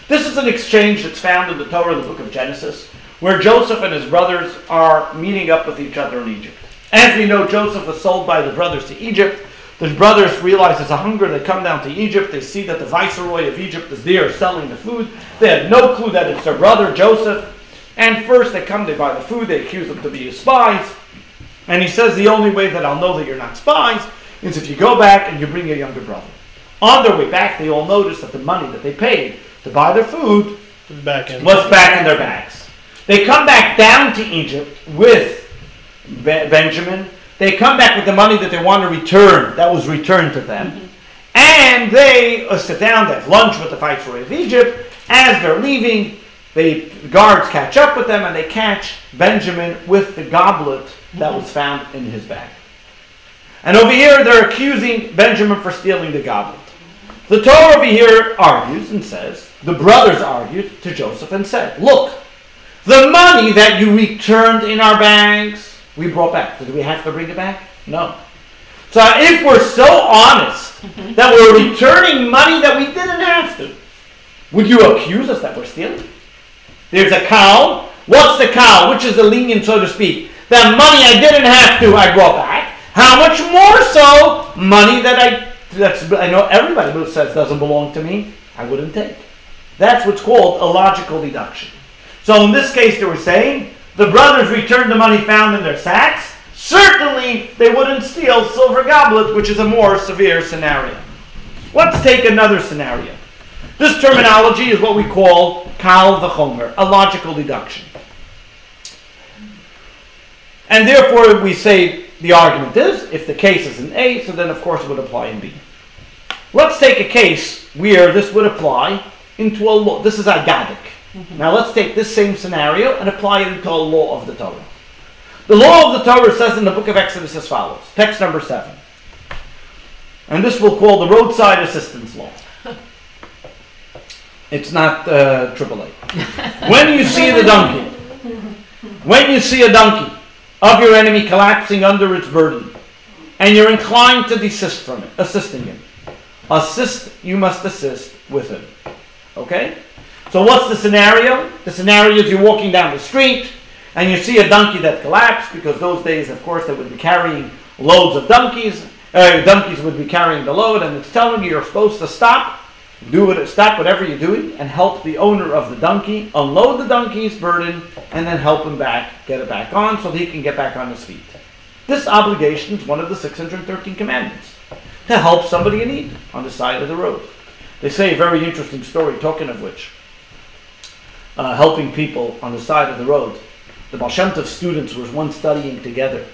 Speaker 2: This is an exchange that's found in the Torah, the book of Genesis, where Joseph and his brothers are meeting up with each other in Egypt. As we know, Joseph was sold by the brothers to Egypt. The brothers realize there's a hunger. They come down to Egypt. They see that the viceroy of Egypt is there selling the food. They have no clue that it's their brother, Joseph. And first they come, they buy the food. They accuse him to be spies. And he says, the only way that I'll know that you're not spies is if you go back and you bring your younger brother. On their way back, they all notice that the money that they paid to buy their food
Speaker 3: Back
Speaker 2: was back in their bags. They come back down to Egypt with Be- Benjamin. They come back with the money that they want to return, that was returned to them. And they uh, sit down, they have lunch with the viceroy of Egypt. As they're leaving, the guards catch up with them and they catch Benjamin with the goblet that was found in his bag. And over here, they're accusing Benjamin for stealing the goblet. The Torah over here argues and says, the brothers argued to Joseph and said, Look, the money that you returned in our bags, we brought back. Did we have to bring it back? No. So if we're so honest that we're returning money that we didn't have to, would you accuse us that we're stealing? There's a cow. What's the cow? Which is the lenient, so to speak? That money I didn't have to, I brought back. How much more so money that I that's I know everybody who says doesn't belong to me, I wouldn't take. That's what's called a logical deduction. So in this case, they were saying the brothers returned the money found in their sacks. Certainly, they wouldn't steal silver goblets, which is a more severe scenario. Let's take another scenario. This terminology is what we call kal v'chomer, a logical deduction. And therefore, we say the argument is if the case is in A, so then of course it would apply in B. Let's take a case where this would apply into a law. This is agadic. Now let's take this same scenario and apply it to a law of the Torah. The law of the Torah says in the book of Exodus as follows text number 7. And this we'll call the roadside assistance law. It's not uh, AAA. when you see the donkey, when you see a donkey of your enemy collapsing under its burden, and you're inclined to desist from it, assisting him, assist, you must assist with him. Okay? So what's the scenario? The scenario is you're walking down the street and you see a donkey that collapsed because those days, of course, they would be carrying loads of donkeys. Uh, donkeys would be carrying the load, and it's telling you you're supposed to stop Do stop whatever you're doing and help the owner of the donkey unload the donkey's burden and then help him back, get it back on so that he can get back on his feet. This obligation is one of the 613 commandments to help somebody in need on the side of the road. They say a very interesting story, talking of which, uh, helping people on the side of the road. The Baal Shem Tov students were once studying together,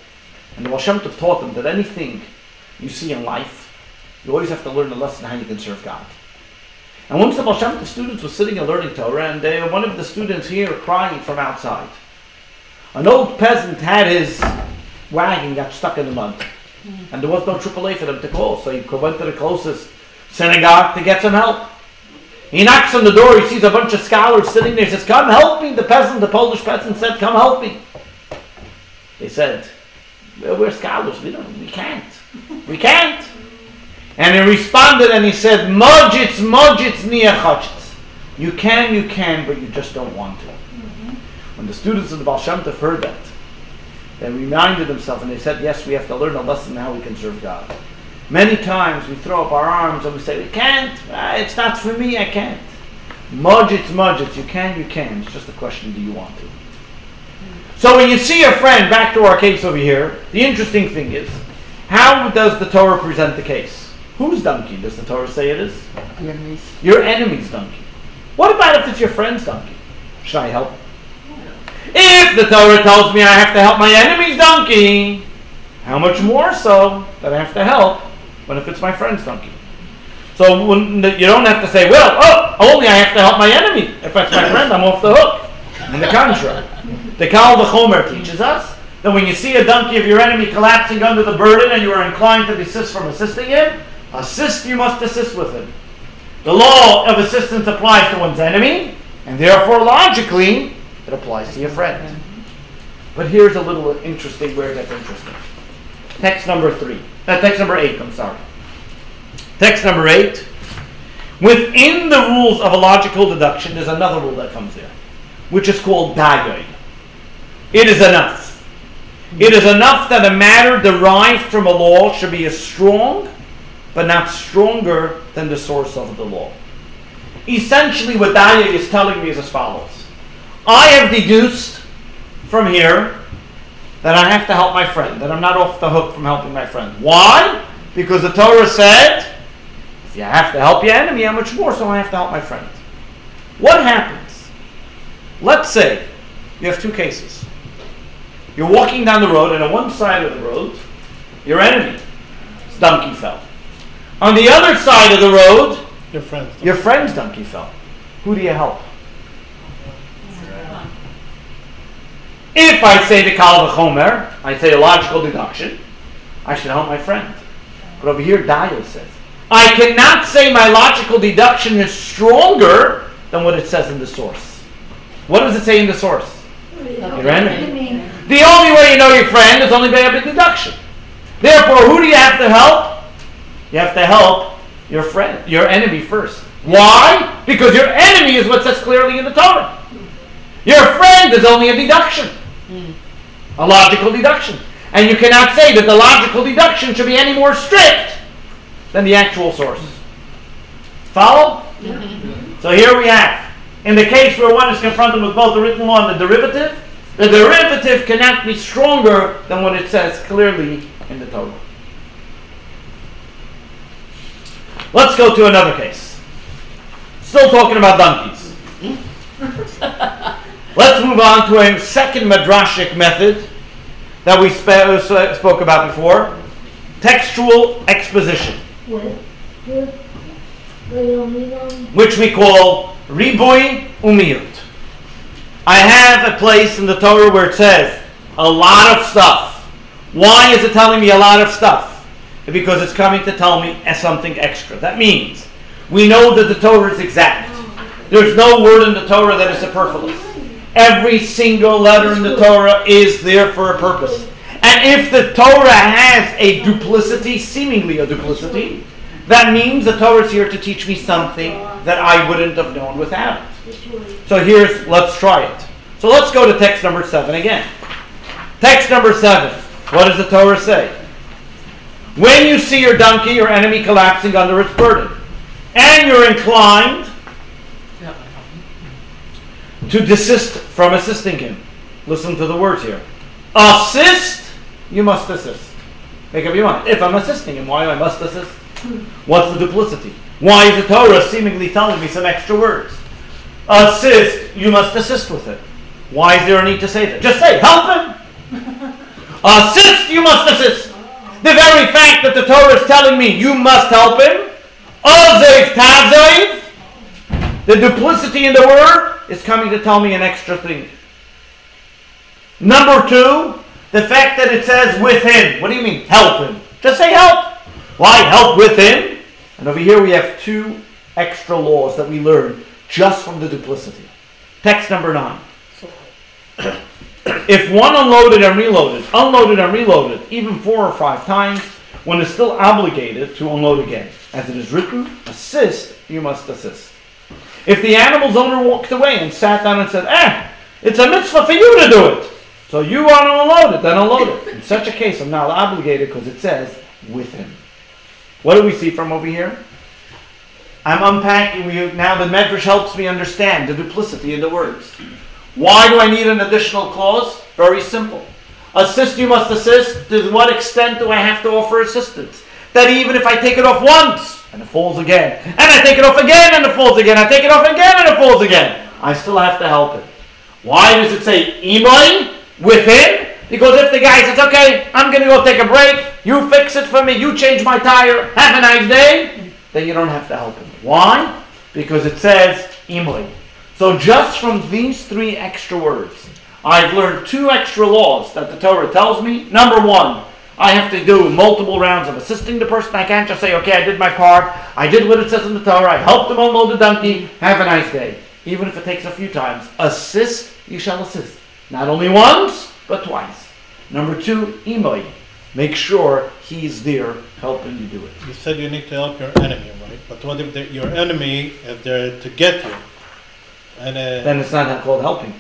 Speaker 2: and the Baal Shem Tov taught them that anything you see in life, you always have to learn a lesson how you can serve God. And once the Baal Shem Tov students were sitting and learning Torah, and they, one of the students here crying from outside. An old peasant had his wagon got stuck in the mud, and there was no AAA for them to call, so he went to the closest synagogue to get some help. He knocks on the door, he sees a bunch of scholars sitting there, he says, Come help me. The peasant, the Polish peasant said, Come help me. They said, well, We're scholars, we don't we can't. We can't. And he responded and he said, Mojits, mojits, niachotchits. You can, you can, but you just don't want to. When the students of the Baal Shem Tov heard that, they reminded themselves and they said, Yes, we have to learn a lesson how we can serve God. Many times we throw up our arms and we say, We can't, Ah, it's not for me, I can't. Mudgets, mudgets, you can, you can. It's just a question, do you want to? So when you see a friend, back to our case over here, the interesting thing is, how does the Torah present the case? Whose donkey does the Torah say it is?
Speaker 6: Your enemies.
Speaker 2: Your enemy's donkey. What about if it's your friend's donkey? Should I help? If the Torah tells me I have to help my enemy's donkey, how much more so that I have to help when if it's my friend's donkey? So when the, you don't have to say, well, oh, only I have to help my enemy. If that's my friend, I'm off the hook. On the contrary, the Kal V'chomer teaches us that when you see a donkey of your enemy collapsing under the burden and you are inclined to desist from assisting him, assist you must assist with him. The law of assistance applies to one's enemy, and therefore logically it applies to your friend. But here's a little interesting where it gets interesting. Text number three. Uh, text number eight, I'm sorry. Text number eight. Within the rules of a logical deduction, there's another rule that comes there, which is called dayo. It is enough. It is enough that a matter derived from a law should be as strong, but not stronger than the source of the law. Essentially, what Dayo is telling me is as follows. I have deduced from here that I have to help my friend, that I'm not off the hook from helping my friend. Why? Because the Torah said, if you have to help your enemy, how much more so I have to help my friend? What happens? Let's say you have two cases. You're walking down the road, and on one side of the road, your enemy's donkey fell. On the other side of the road,
Speaker 3: Your friends.
Speaker 2: your friend's donkey fell. Who do you help? If I say the Kal V'chomer, I say a logical deduction, I should help my friend. But over here, Dayo says, I cannot say my logical deduction is stronger than what it says in the source. What does it say in the source? Your enemy. The only way you know your friend is only by a deduction. Therefore, who do you have to help? You have to help your friend, your enemy first. Why? Because your enemy is what says clearly in the Torah. Your friend is only a deduction, a logical deduction. And you cannot say that the logical deduction should be any more strict than the actual source. Follow? So here we have, in the case where one is confronted with both the written law and the derivative, the derivative cannot be stronger than what it says clearly in the Torah. Let's go to another case. Still talking about donkeys. Let's move on to a second madrashic method that we spe- uh, spoke about before textual exposition, which we call ribui umiyut. I have a place in the Torah where it says a lot of stuff. Why is it telling me a lot of stuff? Because it's coming to tell me something extra. That means we know that the Torah is exact. There's no word in the Torah that is superfluous. Every single letter in the Torah is there for a purpose. And if the Torah has a duplicity, seemingly a duplicity, that means the Torah is here to teach me something that I wouldn't have known without it. So here's, let's try it. So let's go to text number seven again. Text number seven. What does the Torah say? When you see your donkey, your enemy collapsing under its burden, and you're inclined. To desist from assisting him. Listen to the words here. Assist, you must assist. Make up your mind. If I'm assisting him, why I must assist? What's the duplicity? Why is the Torah seemingly telling me some extra words? Assist, you must assist with it. Why is there a need to say that? Just say, help him. assist, you must assist. The very fact that the Torah is telling me you must help him, Azev Tazev, the duplicity in the word is coming to tell me an extra thing. Number two, the fact that it says with him. What do you mean, help him? Just say help. Why help with him? And over here we have two extra laws that we learn just from the duplicity. Text number nine. if one unloaded and reloaded, unloaded and reloaded, even four or five times, one is still obligated to unload again. As it is written, assist, you must assist. If the animal's owner walked away and sat down and said, eh, it's a mitzvah for you to do it. So you want to unload it, then unload it. In such a case, I'm not obligated because it says with him. What do we see from over here? I'm unpacking you now. The Medrash helps me understand the duplicity in the words. Why do I need an additional clause? Very simple. Assist, you must assist. To what extent do I have to offer assistance? That even if I take it off once and it falls again, and I take it off again and it falls again, I take it off again and it falls again, I still have to help it. Why does it say imoi with him? Because if the guy says, okay, I'm going to go take a break, you fix it for me, you change my tire, have a nice day, then you don't have to help him. Why? Because it says imoi. So just from these three extra words, I've learned two extra laws that the Torah tells me. Number one, I have to do multiple rounds of assisting the person. I can't just say, okay, I did my part. I did what it says in the Torah. I helped them unload the donkey. Have a nice day. Even if it takes a few times. Assist, you shall assist. Not only once, but twice. Number two, imoi. Make sure he's there helping you do it.
Speaker 3: You said you need to help your enemy, right? But what if your enemy is there to get you? And, uh,
Speaker 2: Then it's not called helping.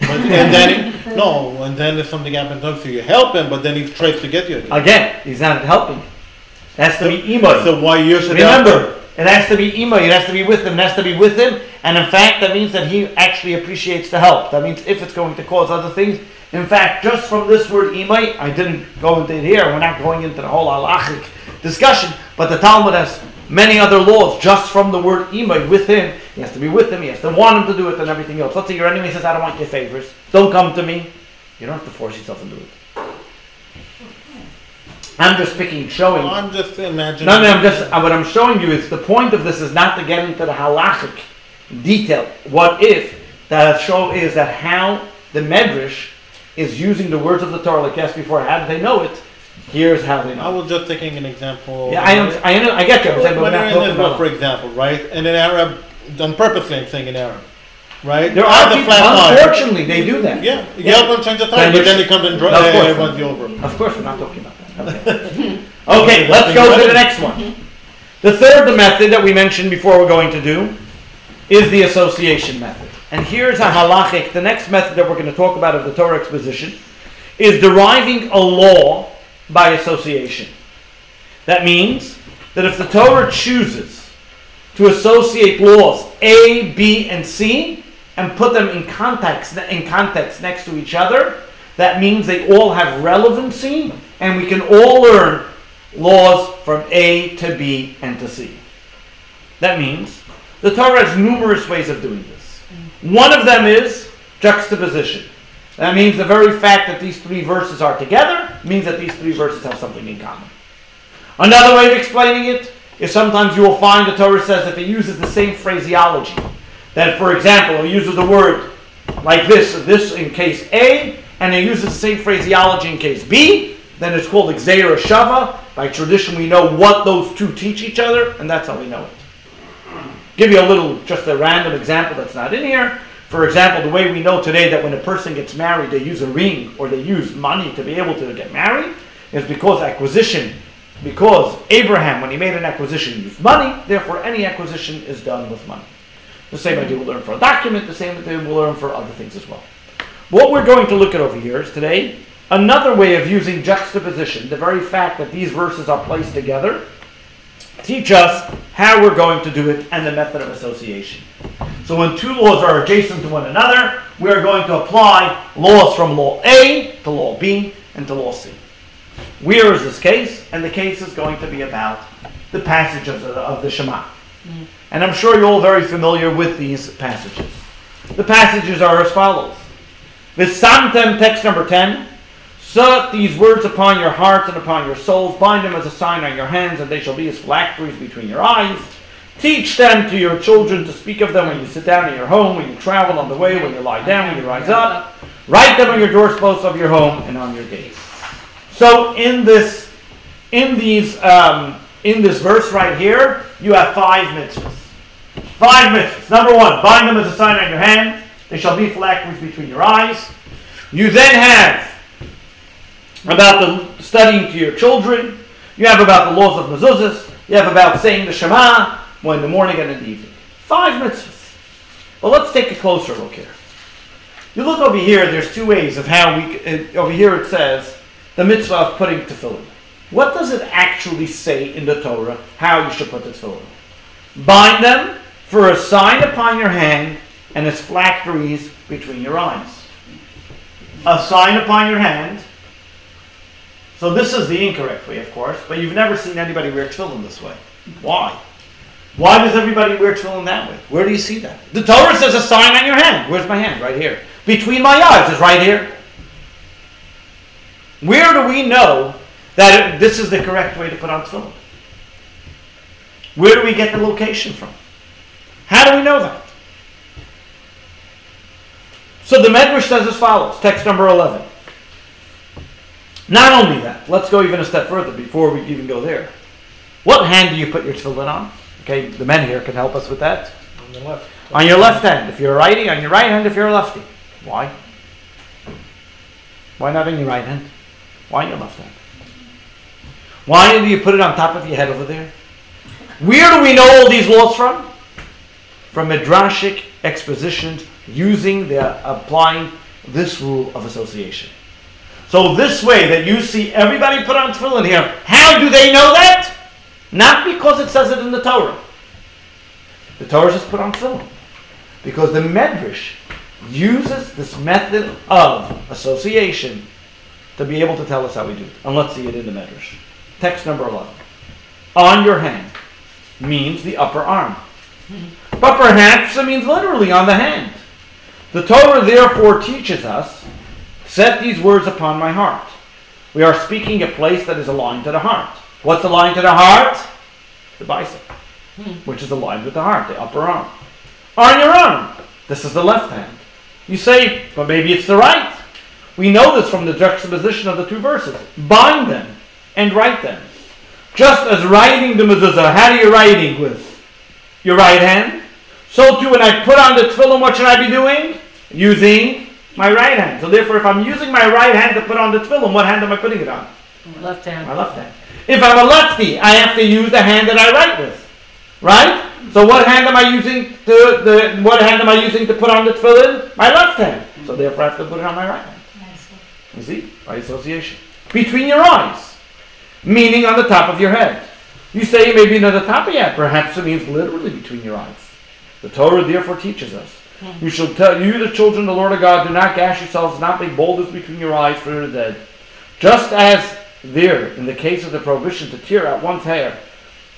Speaker 3: But, and then no, and then if something happens to so you help him, but then he tries to get you again.
Speaker 2: Again, he's not helping. It has to be imoi.
Speaker 3: So why you should?
Speaker 2: Remember, it has to be imoi. It has to be with him. It has to be with him. And in fact, that means that he actually appreciates the help. That means if it's going to cause other things. In fact, just from this word imoi, I didn't go into it here. We're not going into the whole halachic discussion. But the Talmud has many other laws just from the word imoi with him. He has to be with him. He has to want him to do it and everything else. Let's say your enemy says, "I don't want your favors. Don't come to me." You don't have to force yourself into it. I'm just picking, showing.
Speaker 3: Well, I'm just imagining.
Speaker 2: No, no, I'm just uh, what I'm showing you is the point of this is not to get into the halachic detail. What if the show is that how the medrash is using the words of the Torah, like asked before. How do they know it? Here's how they
Speaker 3: I
Speaker 2: know.
Speaker 3: was just taking an example.
Speaker 2: Yeah, I am. I, am, I get you. I'm saying, but we're
Speaker 3: When
Speaker 2: not
Speaker 3: you're in
Speaker 2: talking
Speaker 3: Israel, for example, right? And in Arab, on purposely, I'm saying in Arab, right?
Speaker 2: There are
Speaker 3: the
Speaker 2: people,
Speaker 3: flat tire.
Speaker 2: unfortunately, they do that.
Speaker 3: Yeah, you
Speaker 2: Yeah.
Speaker 3: help him change the tire,
Speaker 2: you
Speaker 3: but then he comes and dri-
Speaker 2: Of course.
Speaker 3: uh, runs you over.
Speaker 2: Of course, we're not talking about that. Okay, okay let's go to the next one. The third method that we mentioned before we're going to do is the association method. And here's a halachic. The next method that we're going to talk about of the Torah exposition is deriving a law by association. That means that if the Torah chooses to associate laws A, B, and C and put them in context in context next to each other, that means they all have relevancy and we can all learn laws from A to B and to C. That means the Torah has numerous ways of doing this. One of them is juxtaposition. That means the very fact that these three verses are together means that these three verses have something in common. Another way of explaining it is sometimes you will find the Torah says if it uses the same phraseology, that for example, it uses the word like this, this in case A, and it uses the same phraseology in case B, then it's called Gezeira Shava. By tradition, we know what those two teach each other, and that's how we know it. Give you a little, just a random example that's not in here. For example, the way we know today that when a person gets married, they use a ring or they use money to be able to get married is because acquisition, because Abraham, when he made an acquisition, used money, therefore any acquisition is done with money. The same idea we'll learn for a document, the same idea we'll learn for other things as well. What we're going to look at over here is today another way of using juxtaposition, the very fact that these verses are placed together, teach us how we're going to do it and the method of association. So when two laws are adjacent to one another, we are going to apply laws from law A to law B and to law C. Where is this case? And the case is going to be about the passage of the, of the Shema. Mm. And I'm sure you're all very familiar with these passages. The passages are as follows. the V'samtem, text number 10. Set these words upon your hearts and upon your souls. Bind them as a sign on your hands, and they shall be as phylacteries between your eyes. Teach them to your children to speak of them when you sit down in your home, when you travel on the way, when you lie down, when you rise up. Write them on your doorposts of your home and on your gates. So in this, in these, um, in this verse right here, you have five mitzvahs. Five mitzvahs. Number one, bind them as a sign on your hand. They shall be phylacteries between your eyes. You then have about the studying to your children. You have about the laws of mezuzahs. You have about saying the Shema in the morning and in the evening. Five mitzvahs. But let's take a closer look here. You look over here. There's two ways of how we. Uh, over here it says the mitzvah of putting tefillin. What does it actually say in the Torah how you should put the tefillin? Bind them for a sign upon your hand and as phylacteries between your eyes. A sign upon your hand. So this is the incorrect way, of course, but you've never seen anybody wear tefillin this way. Why? Why does everybody wear tefillin that way? Where do you see that? The Torah says a sign on your hand. Where's my hand? Right here. Between my eyes is right here. Where do we know that it, this is the correct way to put on tefillin? Where do we get the location from? How do we know that? So the Medrash says as follows, text number 11. Not only that, let's go even a step further before we even go there. What hand do you put your tefillin on? Okay, the men here can help us with that.
Speaker 3: On the left.
Speaker 2: On your left hand, if you're a righty, on your right hand, if you're a lefty. Why? Why not on your right hand? Why on your left hand? Why do you put it on top of your head over there? Where do we know all these laws from? From Midrashic expositions using the applying this rule of association. So this way that you see everybody put on tefillin here, how do they know that? Not because it says it in the Torah. The Torah just put on tefillin. Because the Medrash uses this method of association to be able to tell us how we do it. And let's see it in the Medrash. Text number 11. On your hand means the upper arm. But perhaps it means literally on the hand. The Torah therefore teaches us, set these words upon my heart. We are speaking a place that is aligned to the heart. What's aligned to the heart? The bicep, hmm. which is aligned with the heart, the upper arm. On your arm, this is the left hand. You say, but maybe it's the right. We know this from the juxtaposition of the two verses. Bind them and write them. Just as writing the mezuzah, how do you writing with your right hand? So too, when I put on the tefillin, what should I be doing? Using my right hand. So therefore, if I'm using my right hand to put on the tefillin, what hand am I putting it on?
Speaker 6: Left hand.
Speaker 2: My left hand. If I'm a lefty, I have to use the hand that I write with, right? So what hand am I using to the what hand am I using to put on the tefillin? My left hand. So therefore, I have to put it on my right hand. You see, by association, between your eyes, meaning on the top of your head. You say maybe not the top of your head. Perhaps it means literally between your eyes. The Torah therefore teaches us. You shall tell you, the children of the Lord of God, do not gash yourselves, not make boulders between your eyes for the dead. Just as there, in the case of the prohibition to tear out one's hair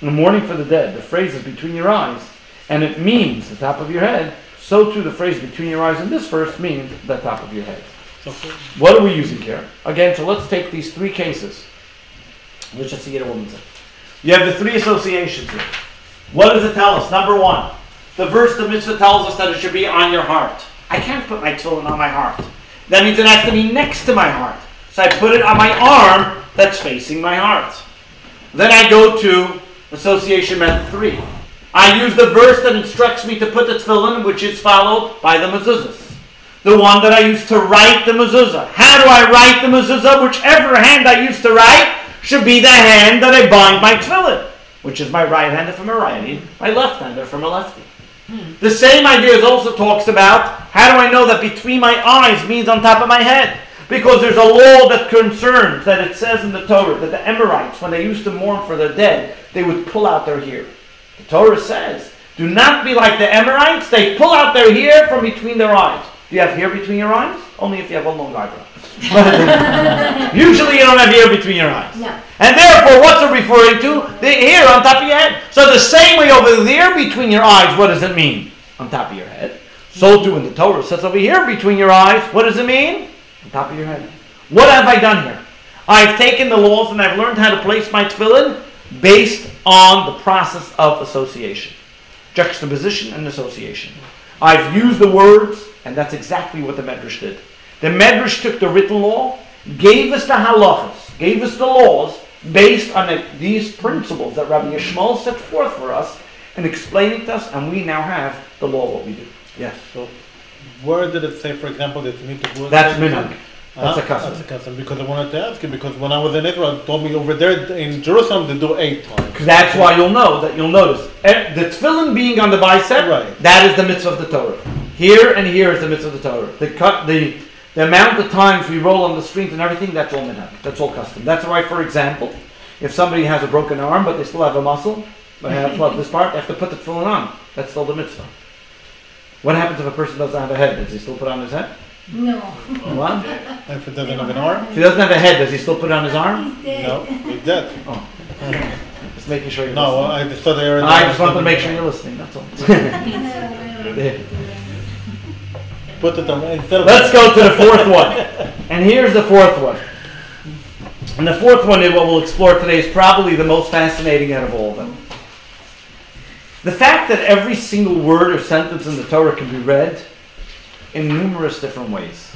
Speaker 2: in the mourning for the dead, the phrase is between your eyes, and it means the top of your head, so too the phrase between your eyes in this verse means the top of your head.
Speaker 3: For-
Speaker 2: What are we using here? Again, so let's take these three cases. Let's just see it a woman's. You have the three associations here. What does it tell us? Number one, the verse the mitzvah tells us that it should be on your heart. I can't put my tefillin on my heart. That means it has to be next to my heart. So I put it on my arm that's facing my heart. Then I go to association method three. I use the verse that instructs me to put the tefillin, which is followed by the mezuzahs. The one that I use to write the mezuzah. How do I write the mezuzah? Whichever hand I use to write should be the hand that I bind my tefillin, which is my right hand I'm a righty, my left hand I'm a lefty. The same idea is also talks about how do I know that between my eyes means on top of my head? Because there's a law that concerns that it says in the Torah that the Amorites, when they used to mourn for their dead, they would pull out their hair. The Torah says, do not be like the Amorites. They pull out their hair from between their eyes. Do you have hair between your eyes? Only if you have a long eyebrow. Usually you don't have hair between your eyes.
Speaker 7: No.
Speaker 2: And therefore, what's it referring to? The hair on top of your head. So the same way over there between your eyes, what does it mean? On top of your head. So too in the Torah says over here between your eyes, what does it mean? On top of your head. What have I done here? I've taken the laws and I've learned how to place my tefillin based on the process of association. Juxtaposition and association. I've used the words, and that's exactly what the Medrash did. The Medrash took the written law, gave us the halachas, gave us the laws based on the- these principles that Rabbi Yishmael set forth for us and explained it to us, and we now have the law what we do. Yes.
Speaker 3: So, where did it say, for example, that you need to it?
Speaker 2: That's minhag. That's
Speaker 3: Huh?
Speaker 2: a custom.
Speaker 3: That's a custom, because I wanted to ask you, because when I was in Israel, told me over there in Jerusalem, they do eight times.
Speaker 2: That's why you'll know that you'll notice eh, the tefillin being on the bicep.
Speaker 3: Right.
Speaker 2: That is the mitzvah of the Torah. Here and here is the mitzvah of the Torah. The cut the the amount of times we roll on the strings and everything. That's all minhag. That's all custom. That's why, for example, if somebody has a broken arm but they still have a muscle, but have well, this part, they have to put the tefillin on. That's still the mitzvah. What happens if a person doesn't have a head? Does he still put on his head?
Speaker 7: No.
Speaker 2: What?
Speaker 3: If he doesn't have an arm,
Speaker 2: If he doesn't have a head, does he still put it on his arm?
Speaker 7: He's dead.
Speaker 3: no, he's dead. Oh.
Speaker 2: Just making sure you're
Speaker 3: No,
Speaker 2: listening.
Speaker 3: I just thought they already.
Speaker 2: I just wanted to make sure you're listening. That's all.
Speaker 3: Put on.
Speaker 2: Let's go to the fourth one. And here's the fourth one. And the fourth one is what we'll explore today is probably the most fascinating out of all of them. The fact that every single word or sentence in the Torah can be read in numerous different ways.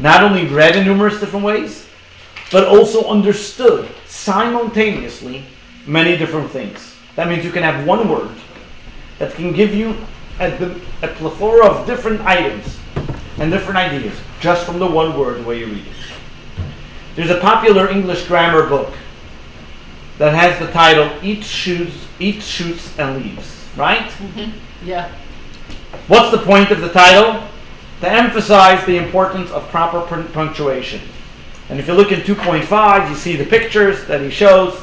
Speaker 2: Not only read in numerous different ways, but also understood simultaneously many different things. That means you can have one word that can give you a, a plethora of different items and different ideas just from the one word the way you read it. There's a popular English grammar book that has the title "Eat Shoots, Eat Shoots and Leaves." Right? Mm-hmm.
Speaker 6: Yeah.
Speaker 2: What's the point of the title? To emphasize the importance of proper pun- punctuation. And if you look in 2.5, you see the pictures that he shows.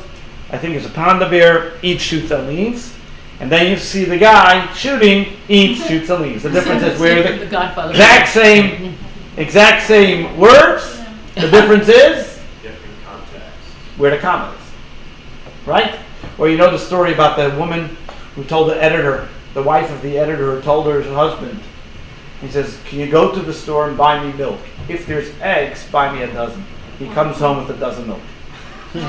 Speaker 2: I think it's a panda bear, eats, shoots, and leaves. And then you see the guy shooting, eats, shoots, and leaves. The difference is where
Speaker 6: the
Speaker 2: the
Speaker 6: Godfather.
Speaker 2: exact same, exact same words. The difference is
Speaker 4: different context.
Speaker 2: where the comma is. Right? Or you know the story about the woman who told the editor, the wife of the editor, who told her husband, he says, Can you go to the store and buy me milk? If there's eggs, buy me a dozen. He comes home with a dozen milk.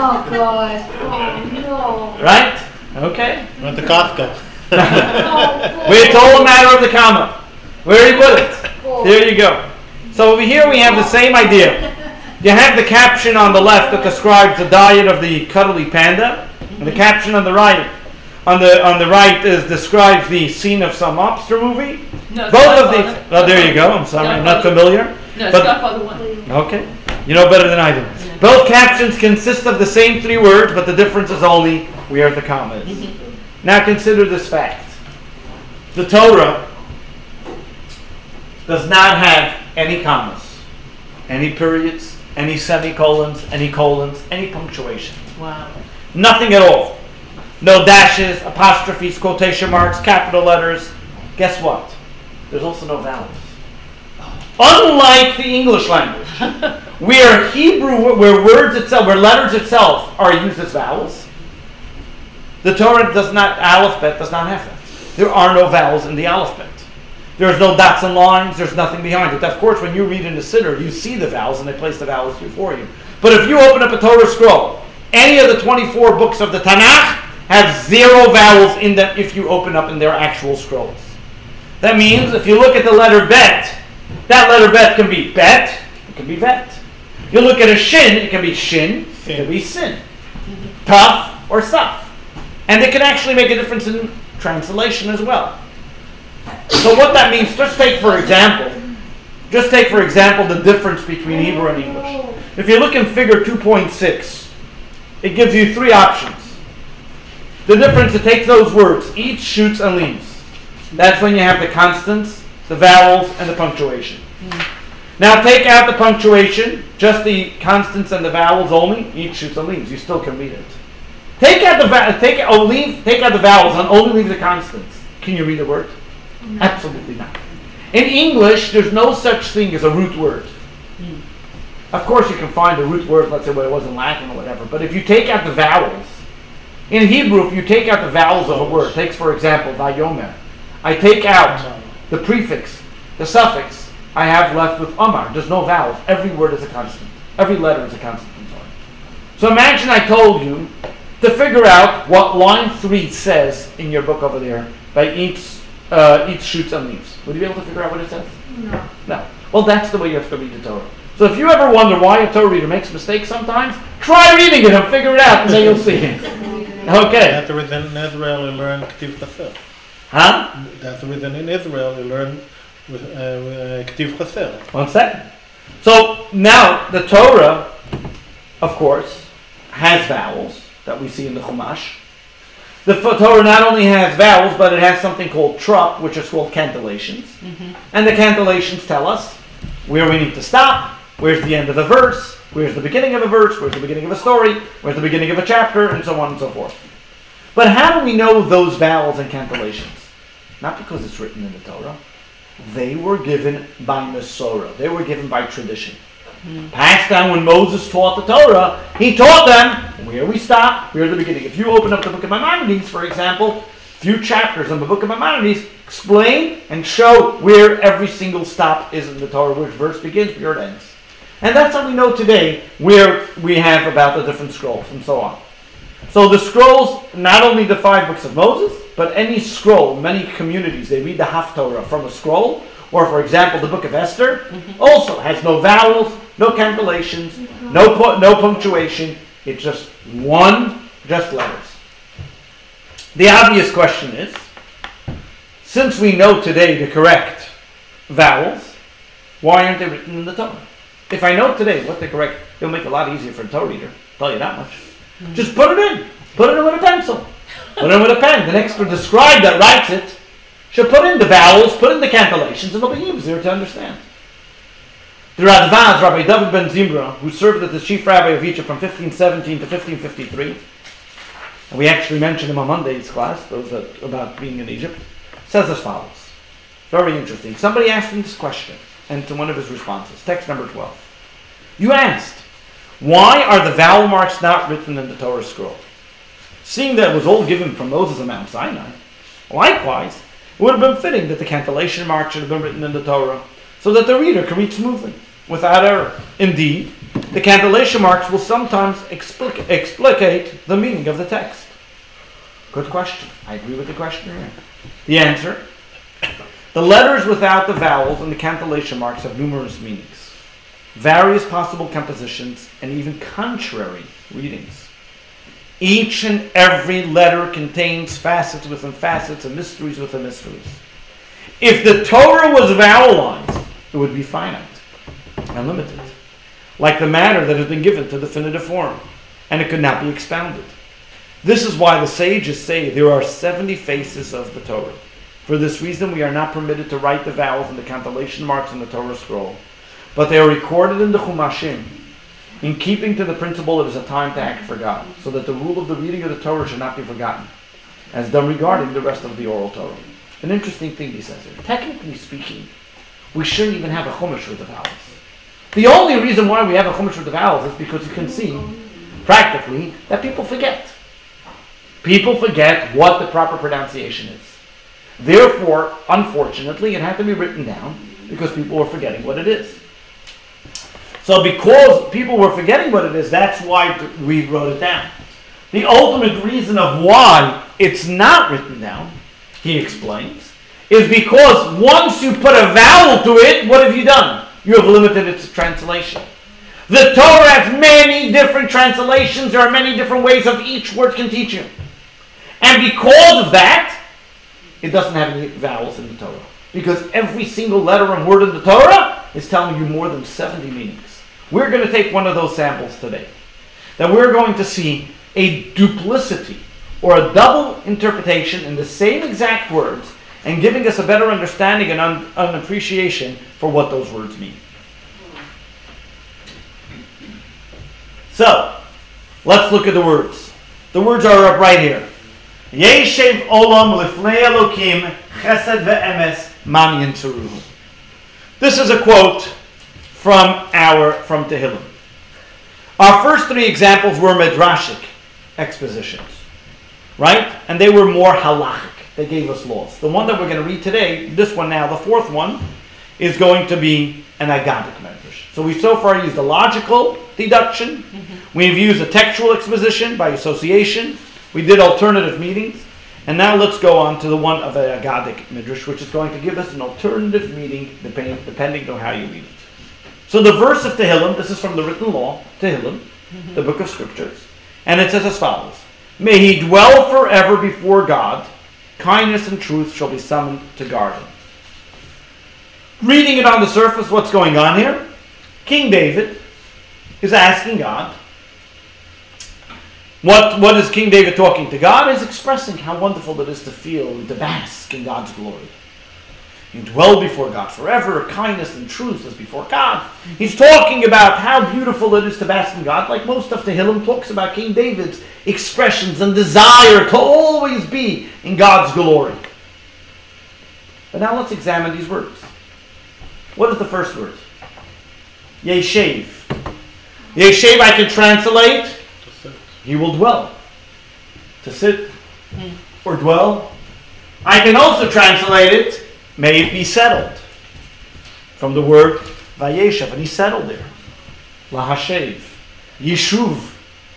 Speaker 7: Oh, God. Oh, no.
Speaker 2: Right? Okay.
Speaker 3: Went to Costco.
Speaker 7: Oh,
Speaker 2: It's all a matter of the comma. Where you put it. There you go. So over here we have the same idea. You have the caption on the left that describes the diet of the cuddly panda, and the caption on the right, on the on the right is describes the scene of some mobster movie.
Speaker 6: No,
Speaker 2: Both of
Speaker 6: Godfather.
Speaker 2: these. Oh, there you go. I'm sorry, I'm not familiar.
Speaker 6: No,
Speaker 2: But-
Speaker 6: Godfather one.
Speaker 2: Okay. You know better than I do. Both captions consist of the same three words, but the difference is only where the commas. Now consider this fact. The Torah does not have any commas, any periods, any semicolons, any colons, any punctuation.
Speaker 6: Wow.
Speaker 2: Nothing at all. No dashes, apostrophes, quotation marks, capital letters. Guess what? There's also no vowels. Unlike the English language, where Hebrew, where words itself, where letters itself are used as vowels, the Torah does not, alphabet does not have that. There are no vowels in the alphabet. There's no dots and lines, there's nothing behind it. Of course, when you read in the Siddur, you see the vowels and they place the vowels before you. But if you open up a Torah scroll, any of the 24 books of the Tanakh have zero vowels in them if you open up in their actual scrolls. That means if you look at the letter bet, that letter bet can be bet, it can be vet. You look at a shin, it can be shin, it can be sin. Tough or suff. And it can actually make a difference in translation as well. So what that means, just take for example, just take for example the difference between Hebrew and English. If you look in figure 2.6, it gives you three options. The difference, it takes those words, eats, shoots, and leaves. That's when you have the constants, the vowels, and the punctuation. Now take out the punctuation, just the constants and the vowels only. Each shoots and leaves. You still can read it. Take out the va- take oh leave take out the vowels and only leave the constants. Can you read a word? Absolutely not. In English, there's no such thing as a root word. Hmm. Of course, you can find a root word, let's say what it was in Latin or whatever. But if you take out the vowels, in Hebrew, if you take out the vowels of a word, takes for example Vayomer, I take out the prefix, the suffix. I have left with Omar. There's no vowels. Every word is a constant. Every letter is a constant. So imagine I told you to figure out what line three says in your book over there by each uh, each shoots and leaves. Would you be able to figure out what it says?
Speaker 7: No.
Speaker 2: No. Well, that's the way you have to read the Torah. So if you ever wonder why a Torah reader makes mistakes sometimes, try reading it and figure it out, and then you'll see it. Okay.
Speaker 3: That's the reason in Israel you learn Ktiv Chaser.
Speaker 2: Huh?
Speaker 3: That's the reason in Israel you learn with, uh, uh, Ktiv Chaser.
Speaker 2: One second. So now the Torah, of course, has vowels that we see in the Chumash. The Torah not only has vowels, but it has something called trup, which is called cantillations. Mm-hmm. And the cantillations tell us where we need to stop, where's the end of the verse, where's the beginning of a verse, where's the beginning of a story, where's the beginning of a chapter, and so on and so forth. But how do we know those vowels and cantillations? Not because it's written in the Torah. They were given by Masorah. They were given by tradition. Passed down when Moses taught the Torah, he taught them where we stop, where the beginning. If you open up the book of Maimonides, for example, a few chapters in the book of Maimonides explain and show where every single stop is in the Torah, which verse begins, where it ends. And that's how we know today where we have about the different scrolls and so on. So the scrolls, not only the five books of Moses, but any scroll, many communities, they read the Haftorah from a scroll, or for example, the book of Esther, also has no vowels, no cantillations, no, pu- no punctuation. It's just one, just letters. The obvious question is, since we know today the correct vowels, why aren't they written in the Torah? If I know today what the correct, it'll make it a lot easier for a Torah reader. Tell you that much. Just put it in. Put it in with a pencil. Put it in with a pen. The next the scribe that writes it should put in the vowels, put in the cantillations, and it'll be easier to understand. The Radvaz, Rabbi David ben Zimra, who served as the chief rabbi of Egypt from 1517 to 1553, and we actually mentioned him on Monday's class, those that, about being in Egypt, says as follows. Very interesting. Somebody asked him this question, and to one of his responses, text number 12. You asked, why are the vowel marks not written in the Torah scroll? Seeing that it was all given from Moses on Mount Sinai, likewise, it would have been fitting that the cantillation mark should have been written in the Torah so that the reader can read smoothly, without error. Indeed, the cantillation marks will sometimes explic- explicate the meaning of the text. Good question. I agree with the question here. The answer the letters without the vowels and the cantillation marks have numerous meanings, various possible compositions, and even contrary readings. Each and every letter contains facets within facets and mysteries within mysteries. If the Torah was vowelized, it would be finite and limited, like the matter that has been given to definitive form, and it could not be expounded. This is why the sages say there are 70 faces of the Torah. For this reason, we are not permitted to write the vowels and the cantillation marks in the Torah scroll, but they are recorded in the Chumashim, in keeping to the principle it is a time to act for God, so that the rule of the reading of the Torah should not be forgotten, as done regarding the rest of the oral Torah. An interesting thing he says here. Technically speaking, we shouldn't even have a Chumash with the vowels. The only reason why we have a Chumash with the vowels is because you can see, practically, that people forget. People forget what the proper pronunciation is. Therefore, unfortunately, it had to be written down because people were forgetting what it is. So, because people were forgetting what it is, that's why we wrote it down. The ultimate reason of why it's not written down, he explains, is because once you put a vowel to it, what have you done? You have limited its translation. The Torah has many different translations. There are many different ways of each word can teach you. And because of that, it doesn't have any vowels in the Torah. Because every single letter and word in the Torah is telling you more than 70 meanings. We're going to take one of those samples today. That we're going to see a duplicity or a double interpretation in the same exact words and giving us a better understanding and un- an appreciation for what those words mean. So, let's look at the words. The words are up right here. Yeshev olam lifnei Elokim chesed ve'emes man This is a quote from our from Tehillim. Our first three examples were midrashic expositions, right? And they were more halachic. They gave us laws. The one that we're going to read today, this one now, the fourth one, is going to be an agadic medrash. So we so far used a logical deduction. Mm-hmm. We've used a textual exposition by association. We did alternative meanings. And now let's go on to the one of a agadic midrash, which is going to give us an alternative meaning depending, depending on how you read it. So the verse of Tehillim, this is from the written law, Tehillim, mm-hmm. the book of scriptures, and it says as follows: May he dwell forever before God. Kindness and truth shall be summoned to guard him. Reading it on the surface, what's going on here? King David is asking God. What, what is King David talking to God? Is expressing how wonderful it is to feel and to bask in God's glory. You dwell before God forever, kindness and truth is before God. He's talking about how beautiful it is to bask in God, like most of the Tehillim talks about King David's expressions and desire to always be in God's glory. But now let's examine these words. What is the first word? Yeshev. Yeshev I can translate, he will dwell. To sit hmm. or dwell. I can also translate it, may it be settled. From the word Vayeshev, and he settled there. Lahashev. Yishuv,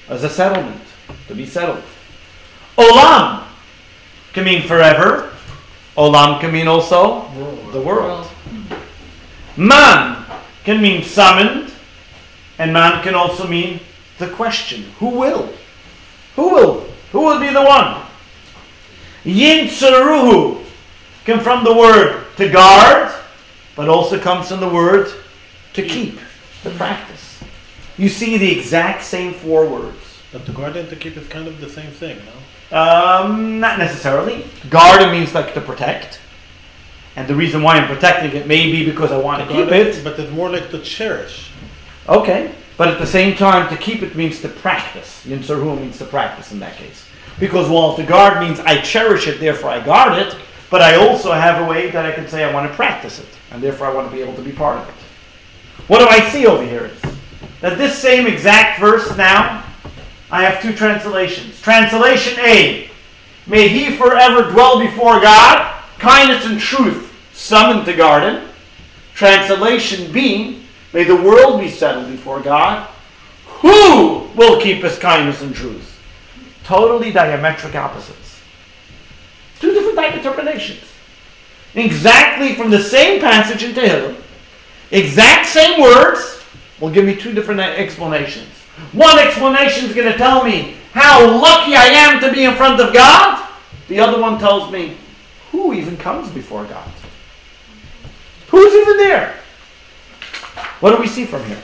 Speaker 2: as a settlement, to be settled. Olam can mean forever. Olam can mean also the world. Man can mean summoned, and man can also mean the question who will? Who will? Who will be the one? Yinsaruhu from the word to guard, but also comes from the word to keep, to practice. You see the exact same four words.
Speaker 3: But to guard and to keep is kind of the same thing, no?
Speaker 2: Um, not necessarily. Guard means like to protect. And the reason why I'm protecting it may be because I want to keep
Speaker 3: Guard
Speaker 2: it.
Speaker 3: But it's more like to cherish.
Speaker 2: Okay. But at the same time, to keep it means to practice. Yinsaru means to practice in that case. Because while to guard means I cherish it, therefore I guard it, but I also have a way that I can say I want to practice it, and therefore I want to be able to be part of it. What do I see over here is that this same exact verse now, I have two translations. Translation A, may he forever dwell before God, kindness and truth summoned to garden. Translation B, may the world be settled before God. Who will keep his kindness and truth? Totally diametric opposites. Two type interpretations. Exactly from the same passage in Tehillim, exact same words, will give me two different explanations. One explanation is going to tell me how lucky I am to be in front of God. The other one tells me who even comes before God. Who's even there? What do we see from here?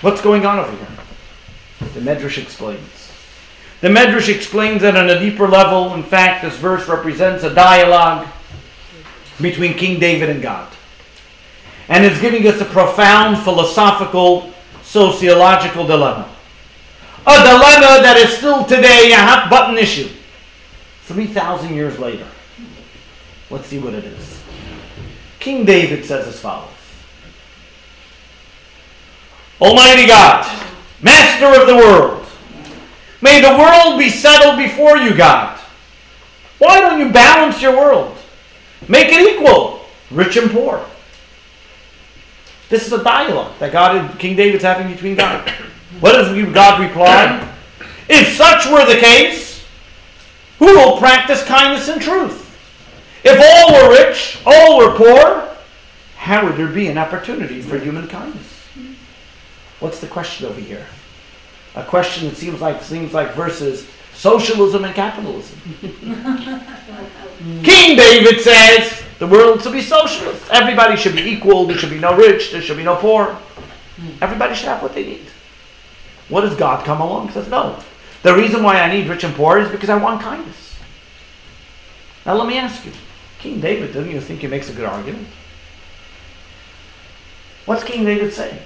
Speaker 2: What's going on over here? The Medrash explains. The Medrash explains that on a deeper level, in fact, this verse represents a dialogue between King David and God. And it's giving us a profound philosophical, sociological dilemma. A dilemma that is still today a hot button issue. 3,000 years later. Let's see what it is. King David says as follows Almighty God, Master of the world, may the world be settled before you, God. Why don't you balance your world? Make it equal, rich and poor. This is a dialogue that God and King David's having between God. What does God reply? If such were the case, who will practice kindness and truth? If all were rich, all were poor, how would there be an opportunity for human kindness? What's the question over here? A question that seems like seems like versus socialism and capitalism. King David says the world should be socialist. Everybody should be equal. There should be no rich. There should be no poor. Everybody should have what they need. What does God come along and says no? The reason why I need rich and poor is because I want kindness. Now let me ask you, King David, don't you think he makes a good argument? What's King David saying?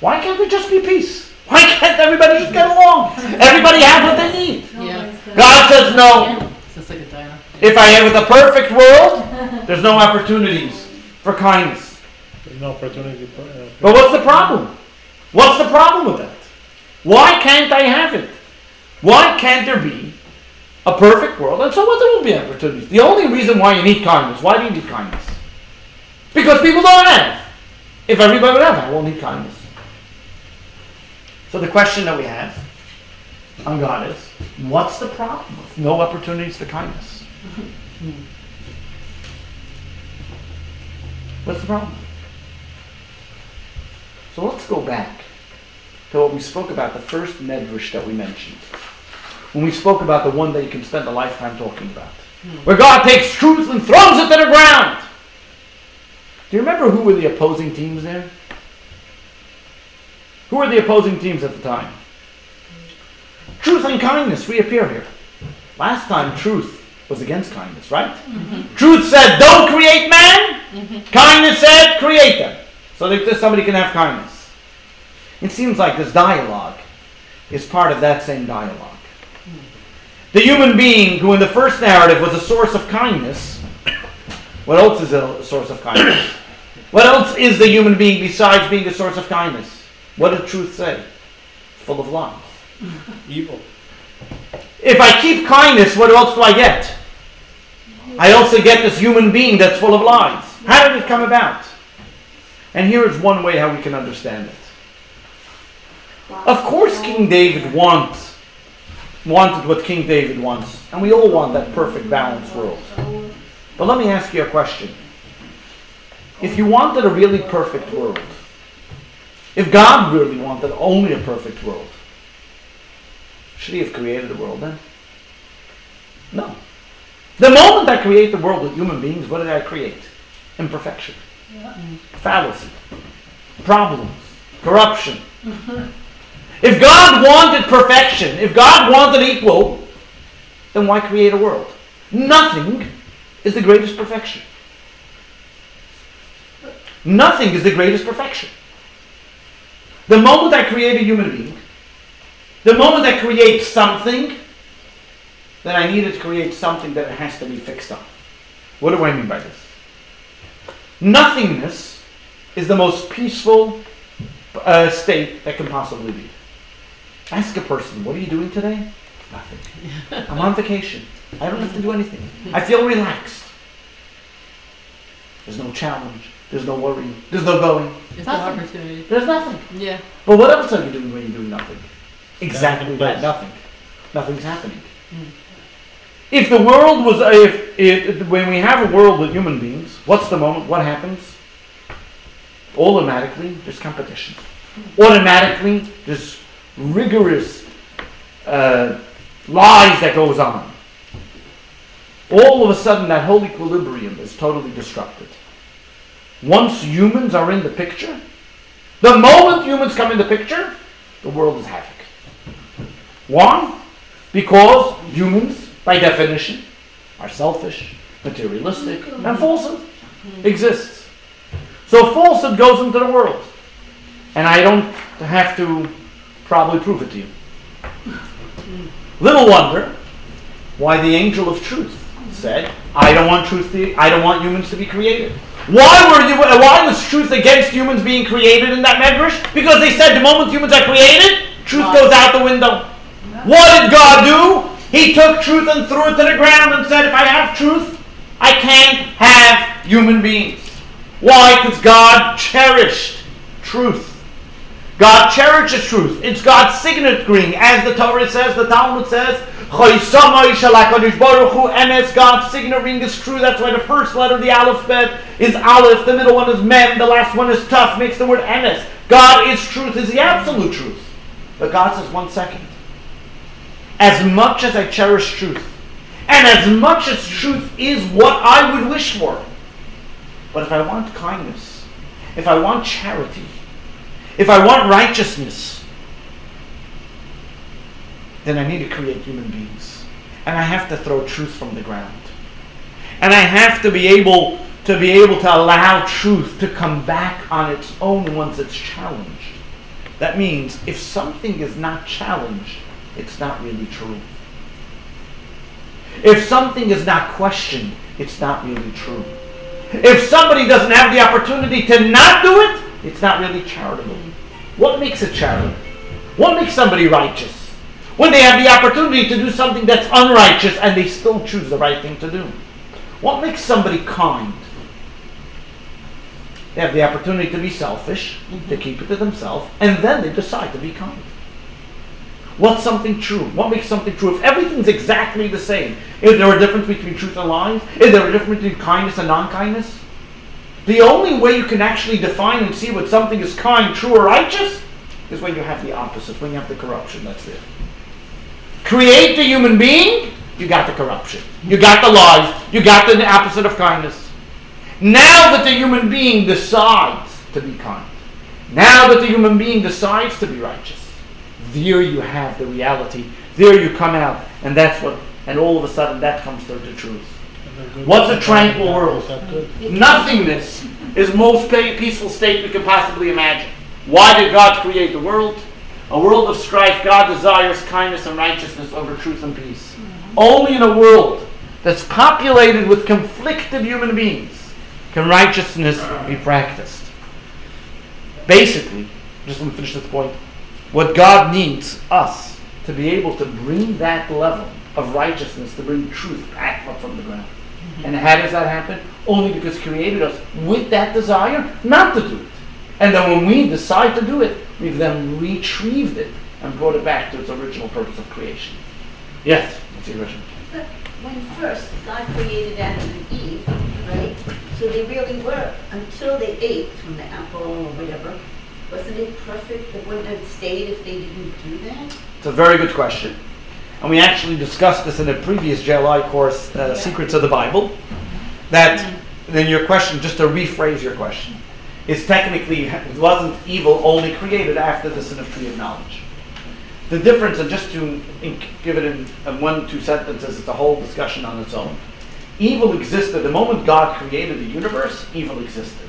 Speaker 2: Why can't there just be peace? Why can't everybody just get along? Everybody have what they need.
Speaker 6: Yeah.
Speaker 2: God says no.
Speaker 6: It's like a diner.
Speaker 2: If I have the perfect world, there's no opportunities for kindness.
Speaker 3: There's no opportunity for. Uh,
Speaker 2: But what's the problem? What's the problem with that? Why can't I have it? Why can't there be a perfect world? And so what there will be opportunities. The only reason why you need kindness, why do you need kindness? Because people don't have. If everybody would have, I won't need kindness. So the question that we have on God is, what's the problem with no opportunities for kindness? What's the problem? So let's go back to what we spoke about, the first medrash that we mentioned. When we spoke about the one that you can spend a lifetime talking about. Hmm. Where God takes truth and throws it to the ground. Do you remember who were the opposing teams there? Who were the opposing teams at the time? Truth and kindness reappear here. Last time, truth was against kindness, right? Mm-hmm. Truth said, don't create man. Mm-hmm. Kindness said, create them. So that somebody can have kindness. It seems like this dialogue is part of that same dialogue. Mm-hmm. The human being who in the first narrative was a source of kindness, what else is a source of kindness? What else is the human being besides being a source of kindness? What did truth say? Full of lies.
Speaker 3: evil.
Speaker 2: If I keep kindness, what else do I get? I also get this human being that's full of lies. How did it come about? And here is one way how we can understand it. Of course, King David wants, wanted what King David wants, and we all want that perfect, balanced world. But let me ask you a question. If you wanted a really perfect world, if God really wanted only a perfect world, should he have created the world then? No. The moment I create the world with human beings, what did I create? Imperfection. Fallacy. Problems. Corruption. Mm-hmm. if God wanted perfection, if God wanted equal, then why create a world? Nothing is the greatest perfection. Nothing is the greatest perfection. The moment I create a human being, the moment I create something, then I need to create something that has to be fixed on. What do I mean by this? Nothingness is the most peaceful uh, state that can possibly be. Ask a person, what are you doing today? Nothing. I'm on vacation. I don't have to do anything. I feel relaxed. There's no challenge. There's no worry. There's no going.
Speaker 6: It's no
Speaker 2: Nothing.
Speaker 6: opportunity.
Speaker 2: There's nothing.
Speaker 6: Yeah.
Speaker 2: But what else are you doing when you're doing nothing? Exactly
Speaker 3: Nothing.
Speaker 2: that. Nothing. Nothing's happening. Hmm. If the world was, uh, if, if when we have a world with human beings, what's the moment? What happens? Automatically, there's competition. Hmm. Automatically, there's rigorous uh, lies that goes on. All of a sudden, that whole equilibrium is totally disrupted. Once humans are in the picture, the moment humans come in the picture, the world is havoc. Why? Because humans, by definition, are selfish, materialistic, and falsehood exists. So falsehood goes into the world. And I don't have to probably prove it to you. Little wonder why the angel of truth said, I don't want truth to, I don't want humans to be created. Why were you uh, why was truth against humans being created in that medrash? Because they said the moment humans are created, truth goes out the window. What did God do? He took truth and threw it to the ground and said, if I have truth, I can't have human beings. Why? Because God cherished truth. God cherishes truth. It's God's signet ring. As the Torah says, the Talmud says, God's signet ring is true. That's why the first letter of the alphabet is Aleph, the middle one is Mem, the last one is Tuf, makes the word emes. God is truth, is the absolute truth. But God says, one second. As much as I cherish truth, and as much as truth is what I would wish for, but if I want kindness, if I want charity, if I want righteousness, then I need to create human beings. And I have to throw truth from the ground. And I have to be able to be able to allow truth to come back on its own once it's challenged. That means if something is not challenged, it's not really true. If something is not questioned, it's not really true. If somebody doesn't have the opportunity to not do it, it's not really charitable. What makes it charitable? What makes somebody righteous? When they have the opportunity to do something that's unrighteous and they still choose the right thing to do. What makes somebody kind? They have the opportunity to be selfish, mm-hmm. to keep it to themselves, and then they decide to be kind. What's something true? What makes something true? If everything's exactly the same, is there a difference between truth and lies? Is there a difference between kindness and non-kindness? The only way you can actually define and see what something is kind, true, or righteous is when you have the opposite, when you have the corruption that's there. Create the human being, you got the corruption. You got the lies. You got the opposite of kindness. Now that the human being decides to be kind, now that the human being decides to be righteous, there you have the reality. There you come out, and that's what, and all of a sudden that comes to the truth. What's a tranquil world? Nothingness is most peaceful state we can possibly imagine. Why did God create the world? A world of strife. God desires kindness and righteousness over truth and peace. Only in a world that's populated with conflicted human beings can righteousness be practiced. Basically, just let me finish this point. What God needs us to be able to bring that level of righteousness, to bring truth back up from the ground. And how does that happen? Only because He created us with that desire not to do it. And then when we decide to do it, we've then retrieved it and brought it back to its original purpose of creation. Yes, that's your question.
Speaker 8: But when first God created Adam and Eve, right? So they really were, until they ate from the apple or whatever, wasn't it perfect? It wouldn't have stayed if they didn't do that?
Speaker 2: It's a very good question. And we actually discussed this in a previous JLI course, uh, Secrets of the Bible. That, then your question, just to rephrase your question, is technically, it wasn't evil only created after the sin of the tree of knowledge? The difference, and just to give it in, in one, two sentences, it's a whole discussion on its own. Evil existed, the moment God created the universe, evil existed.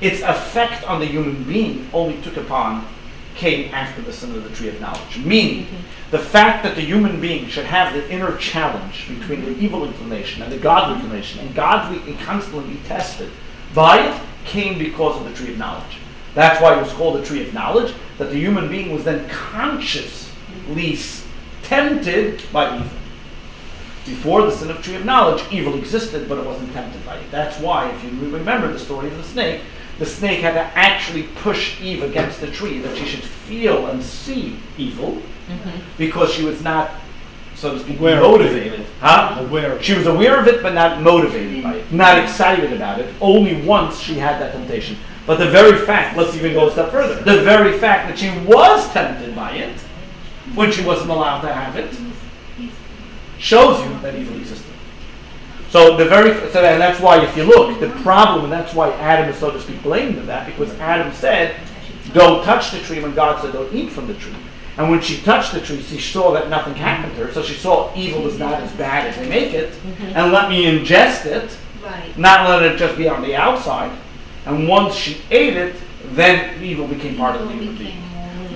Speaker 2: Its effect on the human being only took upon, came after the sin of the tree of knowledge. Meaning, the fact that the human being should have the inner challenge between the evil inclination and the godly inclination, and godly and constantly be tested by it, came because of the tree of knowledge. That's why it was called the tree of knowledge, that the human being was then consciously tempted by evil. Before the sin of tree of knowledge, evil existed, but it wasn't tempted by it. That's why, if you remember the story of the snake, the snake had to actually push Eve against the tree that she should feel and see evil, mm-hmm. because she was not, so to speak,
Speaker 3: Aware
Speaker 2: motivated. Huh?
Speaker 3: Aware.
Speaker 2: She was aware of it, but not motivated by it, not excited about it. Only once she had that temptation. But the very fact, let's even go a step further, the very fact that she was tempted by it, when she wasn't allowed to have it, shows you that evil existed. So the very so and that's why if you look, the problem, and that's why Adam is so to speak blamed in that, because Adam said, Don't touch the tree when God said don't eat from the tree. And when she touched the tree, she saw that nothing happened to her. So she saw evil is not as bad as they make it, and let me ingest it,
Speaker 8: Right.
Speaker 2: not let it just be on the outside. And once she ate it, then evil became part of the human being.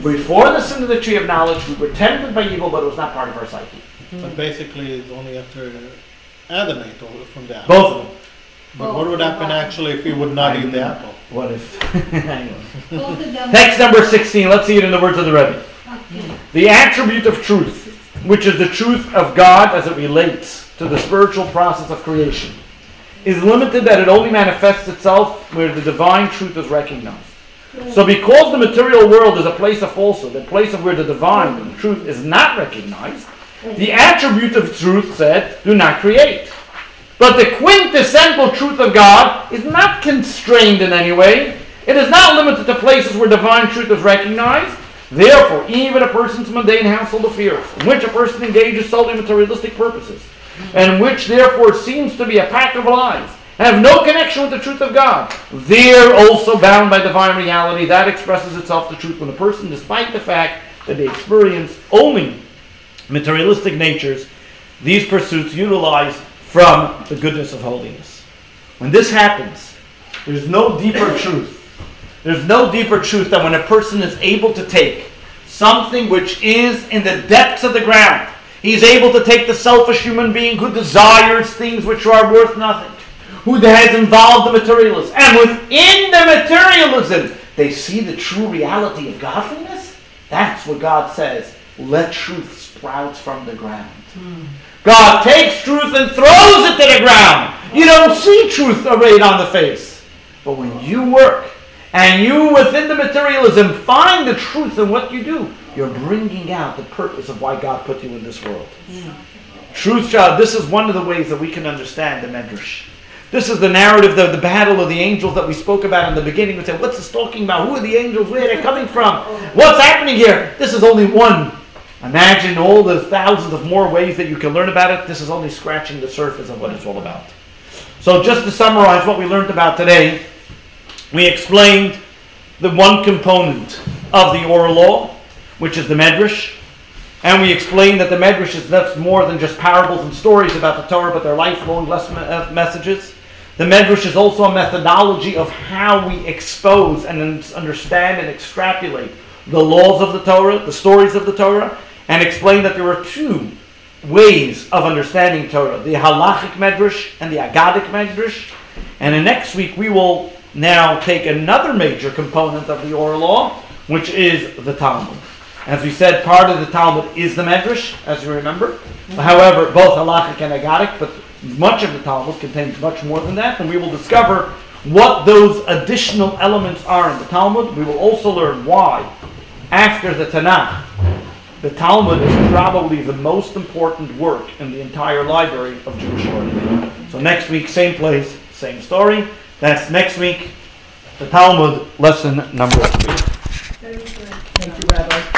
Speaker 2: Before the sin of the tree of knowledge, we were tempted by evil, but it was not part of our psyche.
Speaker 3: But basically, it's only after Adam ate all- from the apple.
Speaker 2: Both of them.
Speaker 3: But what would happen actually if he would not eat the apple?
Speaker 2: What if?
Speaker 8: Both.
Speaker 2: Text number 16, let's see it in the words of the Rebbe. The attribute of truth, which is the truth of God as it relates to the spiritual process of creation, is limited that it only manifests itself where the divine truth is recognized. So because the material world is a place of falsehood, a place of where the divine truth is not recognized, the attribute of truth said, do not create. But the quintessential truth of God is not constrained in any way. It is not limited to places where divine truth is recognized. Therefore, even a person's mundane household affairs, in which a person engages solely materialistic purposes, and which therefore seems to be a pack of lies, have no connection with the truth of God, they're also bound by divine reality. That expresses itself to truth when a person, despite the fact that they experience only materialistic natures, these pursuits utilize from the goodness of holiness. When this happens, there's no deeper truth There's no deeper truth than when a person is able to take something which is in the depths of the ground. He's able to take the selfish human being who desires things which are worth nothing, who has involved the materialist, and within the materialism, they see the true reality of godliness. That's what God says. Let truth sprout from the ground. Hmm. God takes truth and throws it to the ground. You don't see truth arrayed on the face. But when you work and you, within the materialism, find the truth in what you do, you're bringing out the purpose of why God put you in this world. Yeah. Truth, child, this is one of the ways that we can understand the Medrash. This is the narrative, the, the battle of the angels that we spoke about in the beginning. We said, what's this talking about? Who are the angels? Where are they coming from? What's happening here? This is only one. Imagine all the thousands of more ways that you can learn about it. This is only scratching the surface of what it's all about. So, just to summarize what we learned about today, we explained the one component of the oral law, which is the Medrash. And we explained that the Medrash is that's more than just parables and stories about the Torah, but they're lifelong uh, messages. The Medrash is also a methodology of how we expose and un- understand and extrapolate the laws of the Torah, the stories of the Torah, and explain that there are two ways of understanding Torah the halachic Medrash and the Agadic Medrash. And in next week, we will now take another major component of the oral law, which is the Talmud. As we said, part of the Talmud is the Medrash, as you remember. Mm-hmm. However, both halachic and agadic, but much of the Talmud contains much more than that, and we will discover what those additional elements are in the Talmud. We will also learn why, after the Tanakh, the Talmud is probably the most important work in the entire library of Jewish learning. So next week, same place, same story. That's next week, the Talmud lesson number three.
Speaker 7: Thank you, Rabbi.